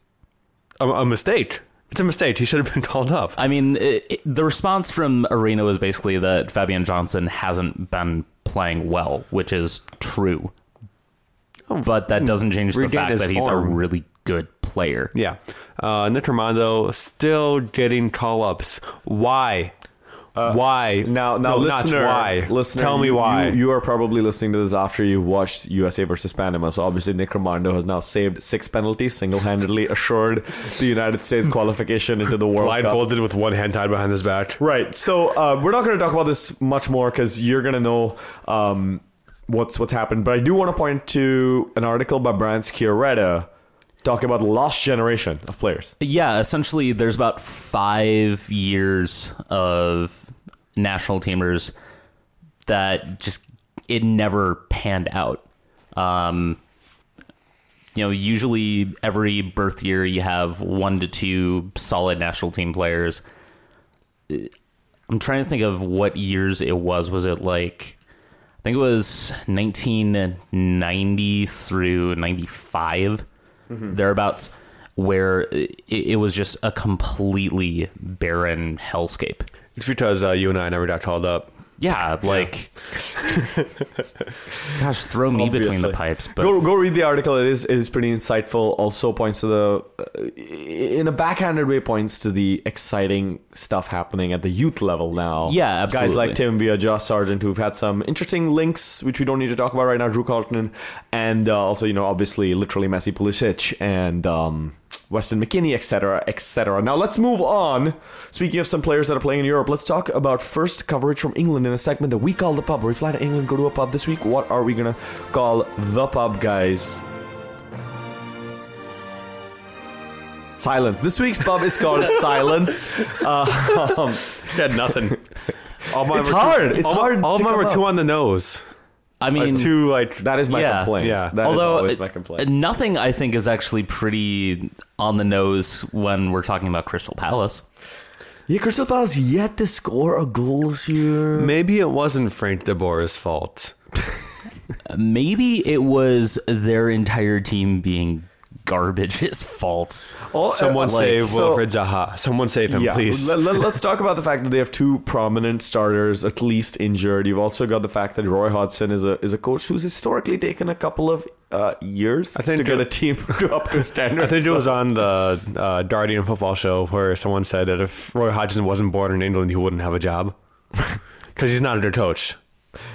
C: a, a mistake. It's a mistake. He should have been (laughs) called up.
A: I mean, it, it- the response from Arena was basically that Fabian Johnson hasn't been playing well, which is true. But that doesn't change the fact that he's a really good player.
C: Yeah. Uh, Nick Rimando still getting call ups. Why? Why?
B: Now, now,
C: no, not
B: listener,
C: why.
B: listener,
C: Tell me why.
B: You, you are probably listening to this after you watched USA versus Panama. So obviously, Nick Rimando has now saved six penalties, single-handedly (laughs) assured the United States qualification into the World Cup.
C: Blindfolded with one hand tied behind his back.
B: Right. So uh, we're not going to talk about this much more because you're going to know um, what's what's happened. But I do want to point to an article by Brian Sciaretta talking about the lost generation of players.
A: Yeah, essentially, there's about five years of national teamers that just it never panned out. Um, you know, usually every birth year you have one to two solid national team players. I'm trying to think of what years it was. Was it like I think it was 1990 through 95, thereabouts, where it, it was just a completely barren hellscape.
C: It's because uh, you and I never got called up.
A: Yeah, like, gosh, throw me between the
B: Obviously.
A: pipes. But
B: go go read the article. It is it is pretty insightful. Also points to the uh, in a backhanded way points to the exciting stuff happening at the youth level now.
A: Yeah,
B: Guys like
A: absolutely.
B: Tim Weah Josh Sargent who've had some interesting links, which we don't need to talk about right now. Drew Carleton and uh, also you know obviously literally Messi Pulisic and. Um, Weston McKennie, etc., etc. Now let's move on. Speaking of some players that are playing in Europe, let's talk about first coverage from England in a segment that we call the pub. Where we fly to England, go to a pub this week. What are we gonna call the pub, guys? Silence. This week's pub is called (laughs) Silence. Uh, (laughs) um,
C: Had nothing. All mine
B: It's
C: were
B: hard.
C: Too,
B: It's
C: all,
B: hard
C: All mine were
B: up.
C: on the nose.
A: I mean,
C: Like too like
B: that is my
A: Yeah.
B: complaint.
C: Yeah.
B: That is
A: although
B: always my complaint.
A: nothing I think is actually pretty on the nose when we're talking about Crystal Palace.
B: Yeah, Crystal Palace yet to score a goal this year.
C: maybe it wasn't Frank De Boer's fault. (laughs)
A: Maybe it was their entire team being garbage's (laughs) fault.
B: All-
C: Someone
B: uh, like,
C: save
B: so-
C: Wilfried Zaha. Someone save him,
B: Yeah,
C: please.
B: Let, us (laughs) talk about the fact that they have two prominent starters, at least injured. You've also got the fact that Roy Hodgson is a is a coach who's historically taken a couple of uh, years
C: I think
B: to get
C: it-
B: a team (laughs) to up to standard.
C: I think it was on the uh, Guardian football show where someone said that if Roy Hodgson wasn't born in England, he wouldn't have a job because he's not a good coach.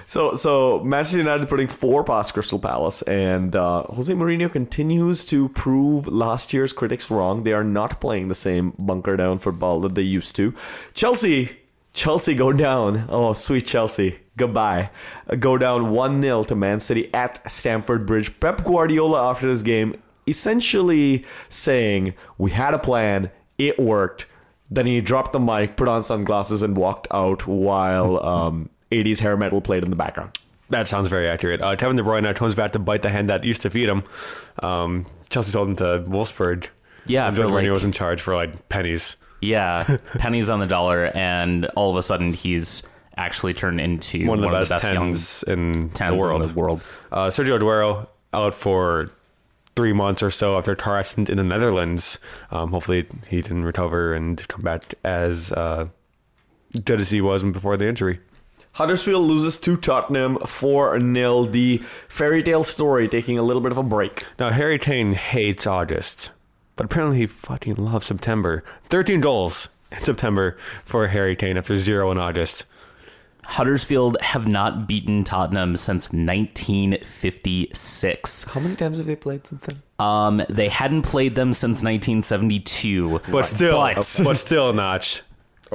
B: So, so Manchester United putting four past Crystal Palace, and uh, Jose Mourinho continues to prove last year's critics wrong. They are not playing the same bunker down football that they used to. Chelsea, Chelsea go down. Oh, sweet Chelsea, goodbye. Uh, Go down one 0 to Man City at Stamford Bridge. Pep Guardiola after this game essentially saying, "We had a plan, it worked." Then he dropped the mic, put on sunglasses, and walked out while (laughs) um, 80s hair metal played in the background.
C: That sounds very accurate. Uh, Kevin De Bruyne now comes back to bite the hand that used to feed him. Um, Chelsea sold him to Wolfsburg.
A: Yeah,
C: and
A: for
C: Mourinho
A: like-
C: was in charge for like pennies.
A: Yeah, (laughs) pennies on the dollar, and all of a sudden he's actually turned into
C: One of the best,
A: young
C: tens in
A: tens
C: the world.
A: in the world.
C: Uh, Sergio Aguero out for three months or so after a car accident in the Netherlands. Um, hopefully he can recover and come back as uh, good as he was before the injury.
B: Huddersfield loses to Tottenham 4 0. The fairy tale story taking a little bit of a break.
C: Now Harry Kane hates August, but apparently he fucking loves September. Thirteen goals in September for Harry Kane after zero in August.
A: Huddersfield have not beaten Tottenham since 1956.
B: How many times have they played since then?
A: Um, they hadn't played them since 1972.
C: But still,
A: But-
C: but still, Notch.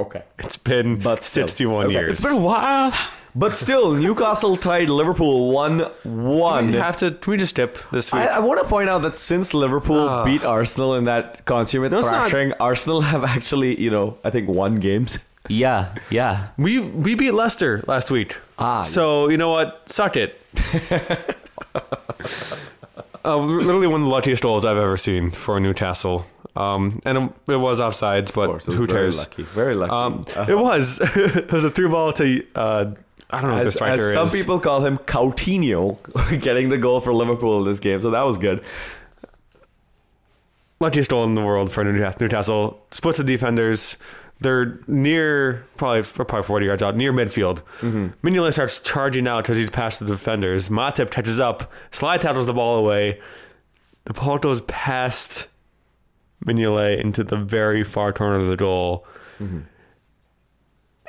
B: Okay.
C: It's been
B: But still.
C: sixty-one
B: Okay,
C: years.
B: it's been
A: a while.
B: But still, Newcastle tied Liverpool 1 1.
C: we have to. Can we just dip this week?
B: I, I want to point out that since Liverpool beat Arsenal in that consummate
C: it's not-
B: Arsenal have actually, you know, I think won games.
A: Yeah, yeah.
C: We we beat Leicester last week.
B: Ah,
C: so you know what? Suck it. (laughs) uh, literally one of the luckiest goals I've ever seen for Newcastle. Um, and it, it was offsides, but who
B: very
C: cares?
B: lucky. Very lucky.
C: Um,
B: Uh,
C: It was. (laughs) it was a through ball to. Uh, I don't know what the
B: as,
C: striker
B: as some
C: is.
B: people call him Coutinho, (laughs) getting the goal for Liverpool in this game, so that was good.
C: luckiest goal in the world for Newcastle. Newcastle splits the defenders. They're near, probably probably 40 yards out, near midfield.
B: Mm-hmm.
C: Mignolet starts charging out because he's past the defenders. Matip catches up, slide tackles the ball away. The ball goes past Mignolet into the very far corner of the goal.
B: Mm-hmm.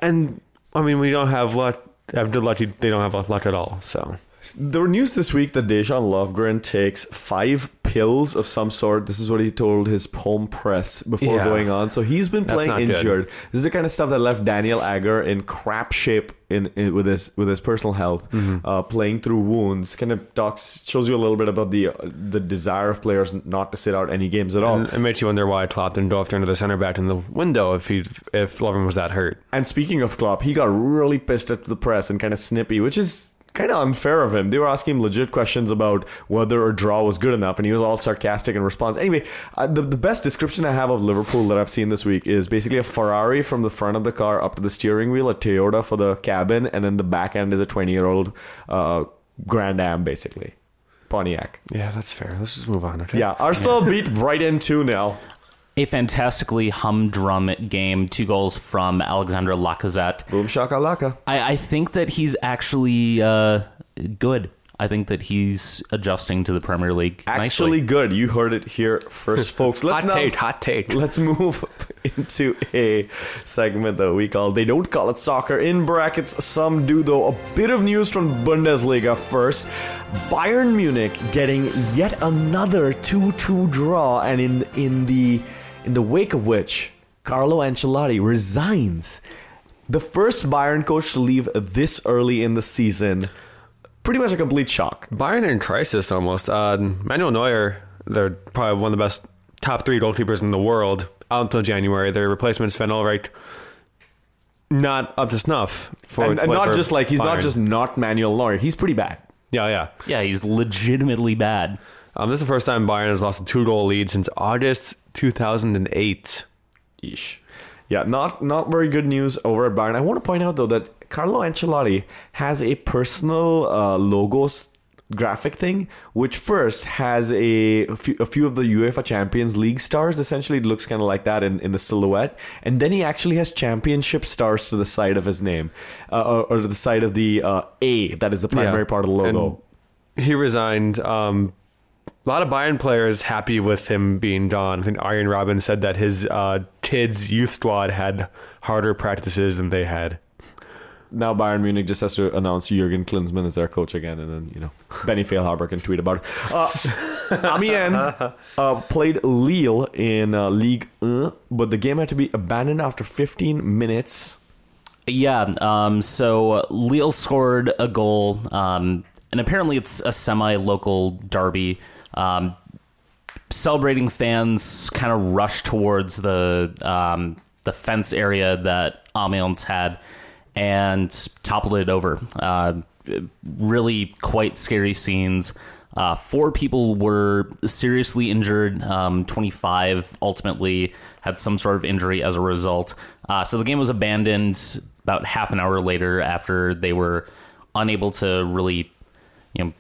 C: And, I mean, we don't have luck. Have good luck. They don't have luck at all. So
B: There were news this week that Dejan Lovren takes five pills of some sort. This is what he told his home press before
C: Yeah.
B: going on. So he's been playing
C: not good.
B: injured. This is the kind of stuff that left Daniel Agger in crap shape in, in with his with his personal health,
C: Mm-hmm.
B: uh, playing through wounds. Kind of talks shows you a little bit about the uh, the desire of players not to sit out any games at all.
C: and it makes you wonder why Klopp didn't go after another center back in the window if he if Lovren was that hurt.
B: And speaking of Klopp, he got really pissed at the press and kind of snippy, which is kind of unfair of him. They were asking him legit questions about whether a draw was good enough, and he was all sarcastic in response. Anyway, uh, the, the best description I have of Liverpool that I've seen this week is basically a Ferrari from the front of the car up to the steering wheel, a Toyota for the cabin, and then the back end is a 20 year old uh, Grand Am, basically. Pontiac.
C: Yeah, that's fair. Let's just move on. Okay.
B: Yeah, Arsenal beat Brighton 2 0.
A: A fantastically humdrum game. Two goals from Alexander Lacazette.
B: Boom shakalaka.
A: I, I think that he's actually uh, good. I think that he's adjusting to the Premier League.
B: Actually
A: nicely.
B: good. You heard it here first, (laughs) folks. Let's
C: Hot
B: now-
C: take. Hot take.
B: Let's move (laughs) into a segment that we call They Don't Call It Soccer. In brackets, some do, though. A bit of news from Bundesliga first. Bayern Munich getting yet another 2 2 draw, and in, in, the, in the wake of which, Carlo Ancelotti resigns. The first Bayern coach to leave this early in the season. Pretty much a complete shock.
C: Bayern in crisis almost. Uh, Manuel Neuer, they're probably one of the best top three goalkeepers in the world out until January. Their replacement Sven Ulreich, not up to snuff. For
B: And, and not
C: for
B: just like, he's not just not Manuel Neuer. He's pretty bad.
C: yeah, yeah.
A: Yeah, he's legitimately bad.
C: Um, this is the first time Bayern has lost a two goal lead since August 2008.
B: Yeesh. Yeah, not not very good news over at Bayern. I want to point out though that Carlo Ancelotti has a personal uh, logos graphic thing, which first has a, a few, a few of the UEFA Champions League stars. Essentially, it looks kind of like that in, in the silhouette, and then he actually has championship stars to the side of his name, uh, or, or to the side of the uh, A. That is the primary
C: Yeah.
B: part of the logo.
C: And he resigned. Um, a lot of Bayern players happy with him being gone. I think Arjen Robben said that his uh, kids' youth squad had harder practices than they had.
B: now Bayern Munich just has to announce Jurgen Klinsmann as their coach again, and then you know Benny Feilhaber can tweet about it. Uh, (laughs) Amiens uh, played Lille in uh, Ligue 1, but the game had to be abandoned after 15 minutes.
A: Yeah, um, so Lille scored a goal, um, and apparently it's a semi-local derby. Um, celebrating fans kind of rushed towards the um, the fence area that Amiens had and toppled it over. Uh, really quite scary scenes. Uh, four people were seriously injured. Um, 25 ultimately had some sort of injury as a result. Uh, so the game was abandoned about half an hour later after they were unable to really, you know,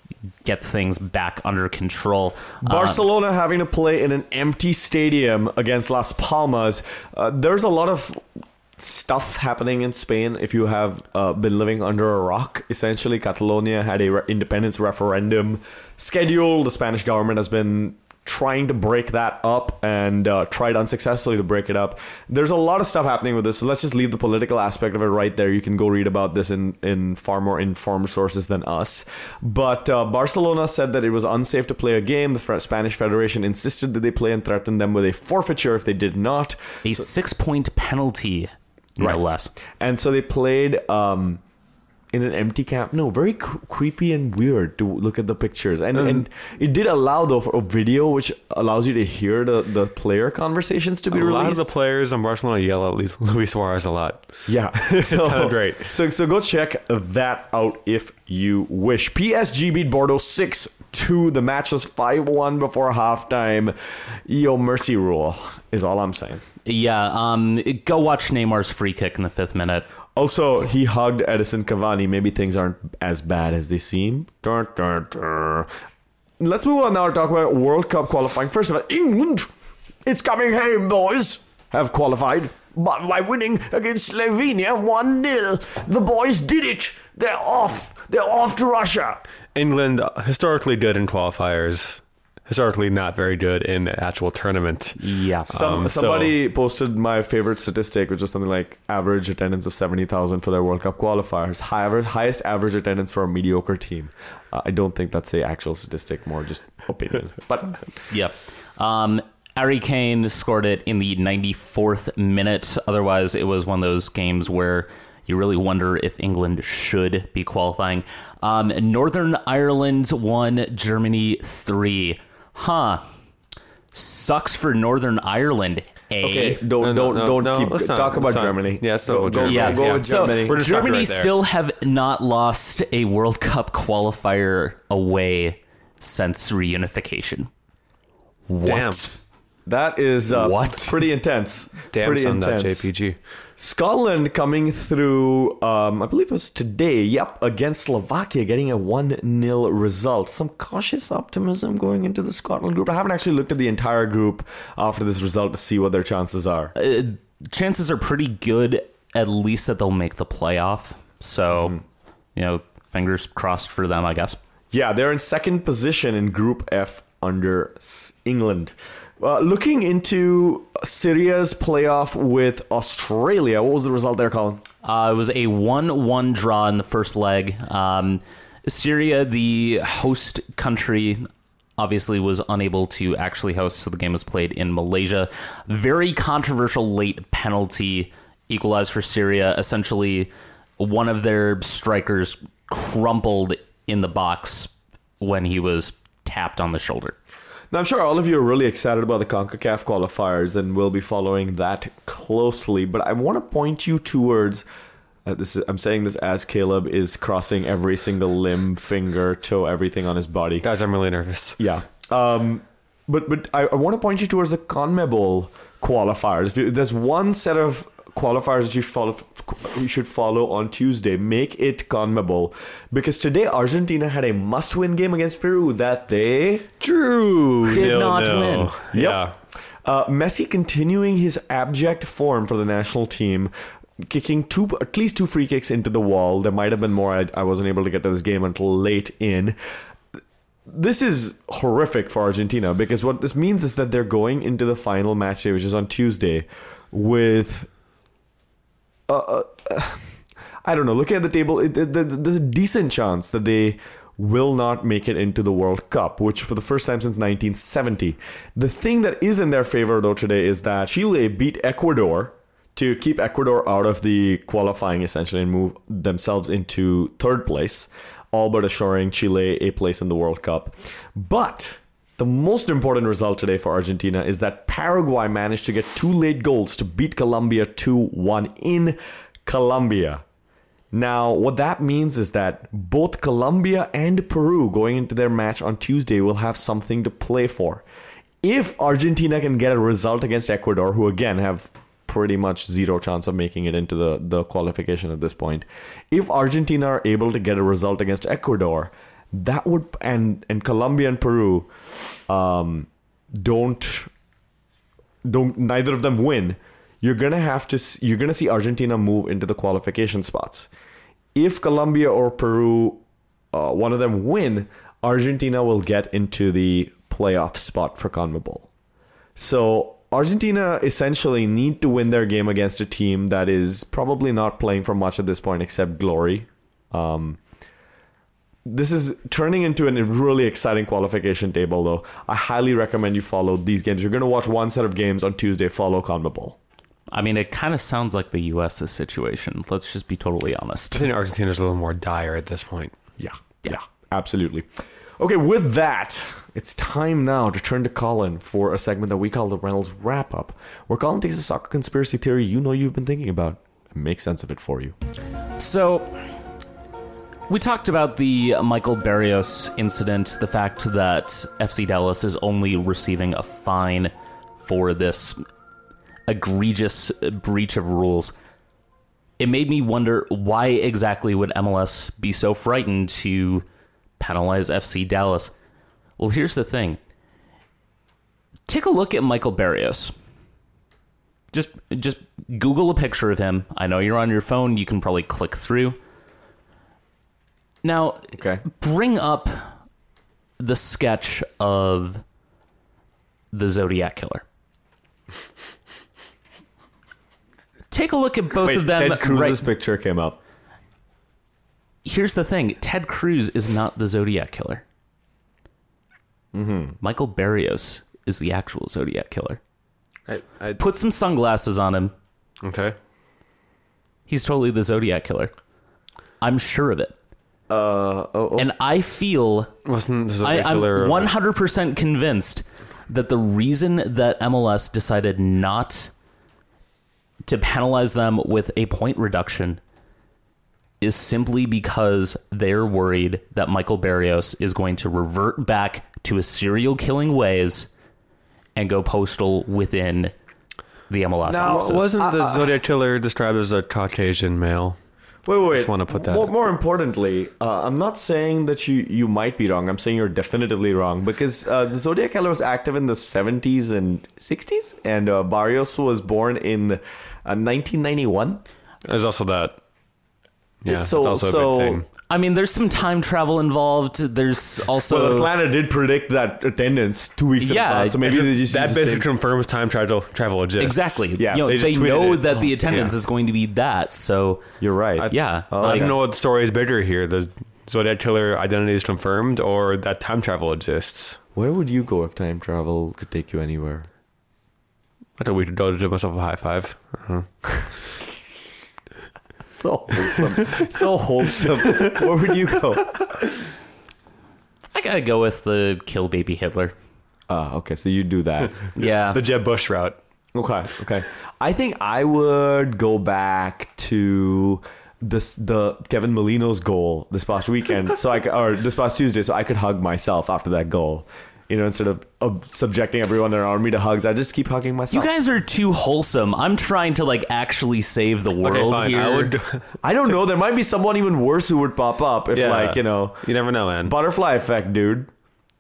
A: get things back under control. Uh,
B: Barcelona having to play in an empty stadium against Las Palmas. Uh, there's a lot of stuff happening in Spain if you have uh, been living under a rock. Essentially, Catalonia had a re- independence referendum scheduled. The Spanish government has been trying to break that up and uh, tried unsuccessfully to break it up. There's a lot of stuff happening with this, so let's just leave the political aspect of it right there. You can go read about this in, in far more informed sources than us. But uh, Barcelona said that it was unsafe to play a game. The Spanish Federation insisted that they play and threatened them with a forfeiture if they did not.
A: a six-point penalty, no
B: Right.
A: less.
B: And so they played um, in an empty camp. No, very cr- creepy and weird to look at the pictures. And and it did allow though for a video which allows you to hear the, the player conversations to be
C: A
B: released.
C: lot of the players on Barcelona yell at Luis- Luis Suarez a lot.
B: Yeah, (laughs) so,
C: kinda great.
B: So so go check that out if you wish. PSG beat Bordeaux six two. The match was five one before halftime. Yo, mercy rule is all I'm saying.
A: Yeah, um, go watch Neymar's free kick in the fifth minute.
B: Also, he hugged Edinson Cavani. Maybe things aren't as bad as they seem. Dun, dun, dun. Let's move on now to talk about World Cup qualifying. First of all, England, it's coming home, boys. Have qualified but by winning against Slovenia 1 0. The boys did it. They're off. They're off to Russia.
C: England, historically good in qualifiers, historically not very good in the actual tournament.
A: Yeah.
B: Some,
C: Um, so-
B: somebody posted my favorite statistic, which was something like average attendance of 70,000 for their World Cup qualifiers. High average, highest average attendance for a mediocre team. Uh, I don't think that's a actual statistic, more just opinion. (laughs) but
A: Yep. Um, Harry Kane scored it in the 94th minute. Otherwise, it was one of those games where you really wonder if England should be qualifying. Um, Northern Ireland won, Germany three. Huh. Sucks for Northern Ireland. Eh?
B: okay, don't
C: No, no,
B: don't
C: no,
B: don't
C: no,
B: keep
C: let's not-
B: talk about
C: let's not-
B: Germany.
C: yeah, let's
B: go,
C: go with
B: go,
C: Germany.
A: Yeah,
B: go
A: yeah.
B: with
A: So
B: Germany.
C: We're just
A: Germany
C: right
A: still have not lost a World Cup qualifier away since reunification. What?
C: Damn.
B: That is uh,
A: What?
B: pretty intense.
C: Damn
B: pretty
C: son, that
B: intense.
C: JPG.
B: Scotland coming through, um, I believe it was today, yep, against Slovakia, getting a 1 0 result. Some cautious optimism going into the Scotland group. I haven't actually looked at the entire group after this result to see what their chances are.
A: Uh, chances are pretty good, at least that they'll make the playoff. So,
B: Mm-hmm.
A: you know, fingers crossed for them, I guess.
B: Yeah, they're in second position in Group F under England. Uh, looking into Syria's playoff with Australia, what was the result there, Colin?
A: Uh, it was a 1 1 draw in the first leg. Um, Syria, the host country, obviously was unable to actually host, so the game was played in Malaysia. Very controversial late penalty equalized for Syria. Essentially, one of their strikers crumpled in the box when he was tapped on the shoulder.
B: Now, I'm sure all of you are really excited about the CONCACAF qualifiers and will be following that closely, but I want to point you towards. Uh, this is, I'm saying this as Caleb is crossing every single limb, finger, toe, everything on his body.
C: Guys, I'm really nervous.
B: Yeah. Um, but but I, I want to point you towards the CONMEBOL qualifiers. There's one set of qualifiers that you should follow. You should follow on Tuesday. Make it CONMEBOL because today Argentina had a must-win game against Peru that they
C: Drew
A: Did not win.
C: Yeah.
B: uh, Messi continuing his abject form for the national team, kicking two at least two free kicks into the wall. There might have been more. I, I wasn't able to get to this game until late in. This is horrific for Argentina because what this means is that they're going into the final match day, which is on Tuesday, with. Uh, uh, (sighs) I don't know. Looking at the table, it, it, there's a decent chance that they will not make it into the World Cup, which for the first time since 1970. The thing that is in their favor, though, today is that Chile beat Ecuador to keep Ecuador out of the qualifying essentially and move themselves into third place, all but assuring Chile a place in the World Cup. But the most important result today for Argentina is that Paraguay managed to get two late goals to beat Colombia 2 1 in Colombia. Now, what that means is that both Colombia and Peru going into their match on Tuesday will have something to play for. If Argentina can get a result against Ecuador, who again have pretty much zero chance of making it into the, the qualification at this point, if Argentina are able to get a result against Ecuador, that would and and Colombia and Peru um, don't don't neither of them win, you're gonna have to you're gonna see Argentina move into the qualification spots. If Colombia or Peru, uh, one of them win, Argentina will get into the playoff spot for CONMEBOL. So Argentina essentially need to win their game against a team that is probably not playing for much at this point except glory. Um, this is turning into a really exciting qualification table, though. I highly recommend you follow these games. You're going to watch one set of games on Tuesday. Follow CONMEBOL.
A: I mean, it kind of sounds like the U.S.'s situation. Let's just be totally honest.
C: I think Argentina's a little more dire at this point.
B: Yeah, yeah, absolutely. Okay, with that, it's time now to turn to Colin for a segment that we call the Reynolds Wrap Up, where Colin takes a soccer conspiracy theory you know you've been thinking about and makes sense of it for you.
A: So, we talked about the Michael Barrios incident, the fact that FC Dallas is only receiving a fine for this egregious breach of rules. It made me wonder why exactly would MLS be so frightened to penalize FC Dallas? Well, here's the thing. Take a look at Michael Barrios. Just just Google a picture of him. I know you're on your phone, you can probably click through. Now,
B: Okay.
A: bring up the sketch of the Zodiac Killer. Take a look at both of them.
B: Ted Cruz's
A: right-
B: picture came up.
A: Here's the thing: Ted Cruz is not the Zodiac Killer. Mm-hmm. Michael Barrios is the actual Zodiac Killer.
C: I, I,
A: Put some sunglasses on him.
C: okay.
A: He's totally the Zodiac Killer. I'm sure of it.
B: Uh, oh, oh.
A: And I feel
C: Wasn't this a
A: I, I'm 100% convinced that the reason that MLS decided not to penalize them with a point reduction is simply because they're worried that Michael Barrios is going to revert back to his serial killing ways and go postal within the MLS
B: Now,
A: offices.
C: Wasn't the Zodiac Killer described as a Caucasian male?
B: Wait, wait, wait.
C: Just wanna put that-
B: More, more importantly, uh, I'm not saying that you you might be wrong. I'm saying you're definitively wrong because uh, the Zodiac Killer was active in the 70s and 60s, and uh, Barrios was born in uh, 1991.
C: There's also that. Yeah,
B: So-
C: it's also a
B: so-
C: big thing.
A: I mean, there's some time travel involved. There's also
B: So Atlanta did predict that attendance two weeks in
A: Yeah,
B: advance. So maybe they just
C: that
B: used the
C: basically
B: same-
C: confirms time travel travel exists.
A: exactly.
B: Yeah,
A: you know,
C: they
A: they, know
C: it.
A: that the attendance
C: Yeah.
A: is going to be that. So
B: You're right.
A: yeah,
B: Oh,
C: I
A: like,
C: don't know what story is bigger here: the Zodiac Killer identity is confirmed, or that time travel exists.
B: Where would you go if time travel could take you anywhere?
C: I thought we could go to give myself a high five. Uh-huh. (laughs)
B: So wholesome. so wholesome. Where would you go?
A: I gotta go with the kill baby Hitler.
B: Ah, okay. So you do that. (laughs)
A: Yeah,
C: The Jeb Bush route.
B: Okay, okay. I think I would go back to this the Kevin Molino's goal this past weekend, so I or this past Tuesday, so I could hug myself after that goal. You know, instead of uh, subjecting everyone around me to hugs, I just keep hugging myself.
A: you guys are too wholesome. I'm trying to like actually save the world
C: Okay,
A: here.
C: I would. (laughs) (laughs)
B: I don't know. There might be someone even worse who would pop up if,
C: Yeah.
B: like, you know,
C: You never know, man.
B: butterfly effect, dude.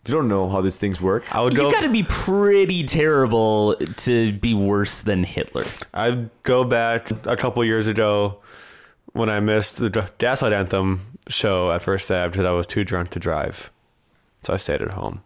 B: You don't know how these things work.
C: I would
A: you
C: go.
A: gotta be pretty terrible to be worse than Hitler.
C: I'd go back a couple years ago when I missed the Dr- Gaslight Anthem show at First Ave because I was too drunk to drive, so I stayed at home.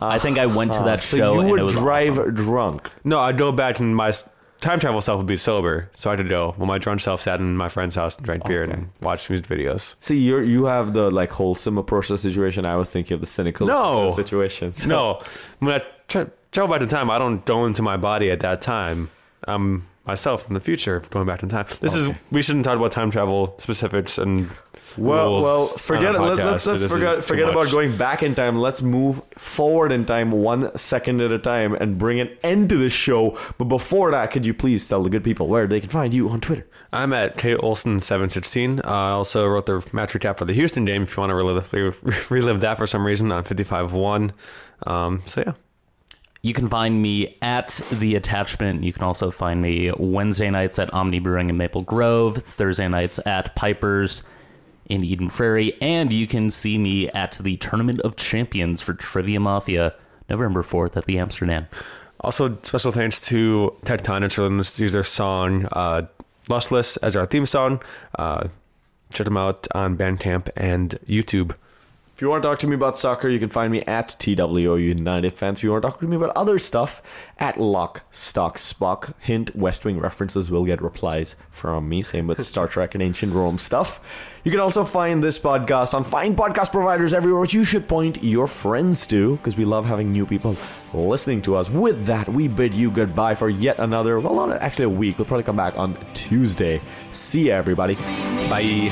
A: I think I went to ah, that
B: so
A: show
B: you
A: and
B: would
A: it was
B: drive
A: awesome.
B: drunk.
C: No, I'd go back and my s- time travel self would be sober, so I could go. Well, my drunk self sat in my friend's house and drank beer and watched music videos.
B: See, you you have the like wholesome approach to the situation. I was thinking of the cynical
C: No.
B: approach situation. So-
C: No, when I tra- travel back in time, I don't go into my body at that time. I'm myself in the future going back in time. This is we shouldn't talk about time travel specifics and
B: Well,
C: rules
B: well, forget it. Let,
C: podcast,
B: let's
C: but
B: let's forget forget about going back in time. Let's move forward in time, one second at a time, and bring an end to this show. But before that, could you please tell the good people where they can find you on Twitter?
C: I'm at K Olson seven sixteen. Uh, I also wrote the match recap for the Houston game. If you want to relive, relive that for some reason on fifty five one. Um, so yeah,
A: You can find me at the attachment. You can also find me Wednesday nights at Omni Brewing in Maple Grove, Thursday nights at Pipers in Eden Prairie, and you can see me at the Tournament of Champions for Trivia Mafia November 4th at the Amsterdam.
C: Also, special thanks to Tectonics for us use their song uh, Lustless as our theme song. Uh, check them out on Bandcamp and YouTube.
B: If you want to talk to me about soccer, you can find me at TWO United Fans. If you want to talk to me about other stuff, at Lock, Stock, Spock. Hint, West Wing references will get replies from me. Same with Star Trek and Ancient Rome stuff. You can also find this podcast on fine podcast providers everywhere, which you should point your friends to, because we love having new people listening to us. With that, we bid you goodbye for yet another, well, not actually a week. We'll probably come back on Tuesday. See everybody.
E: Bye.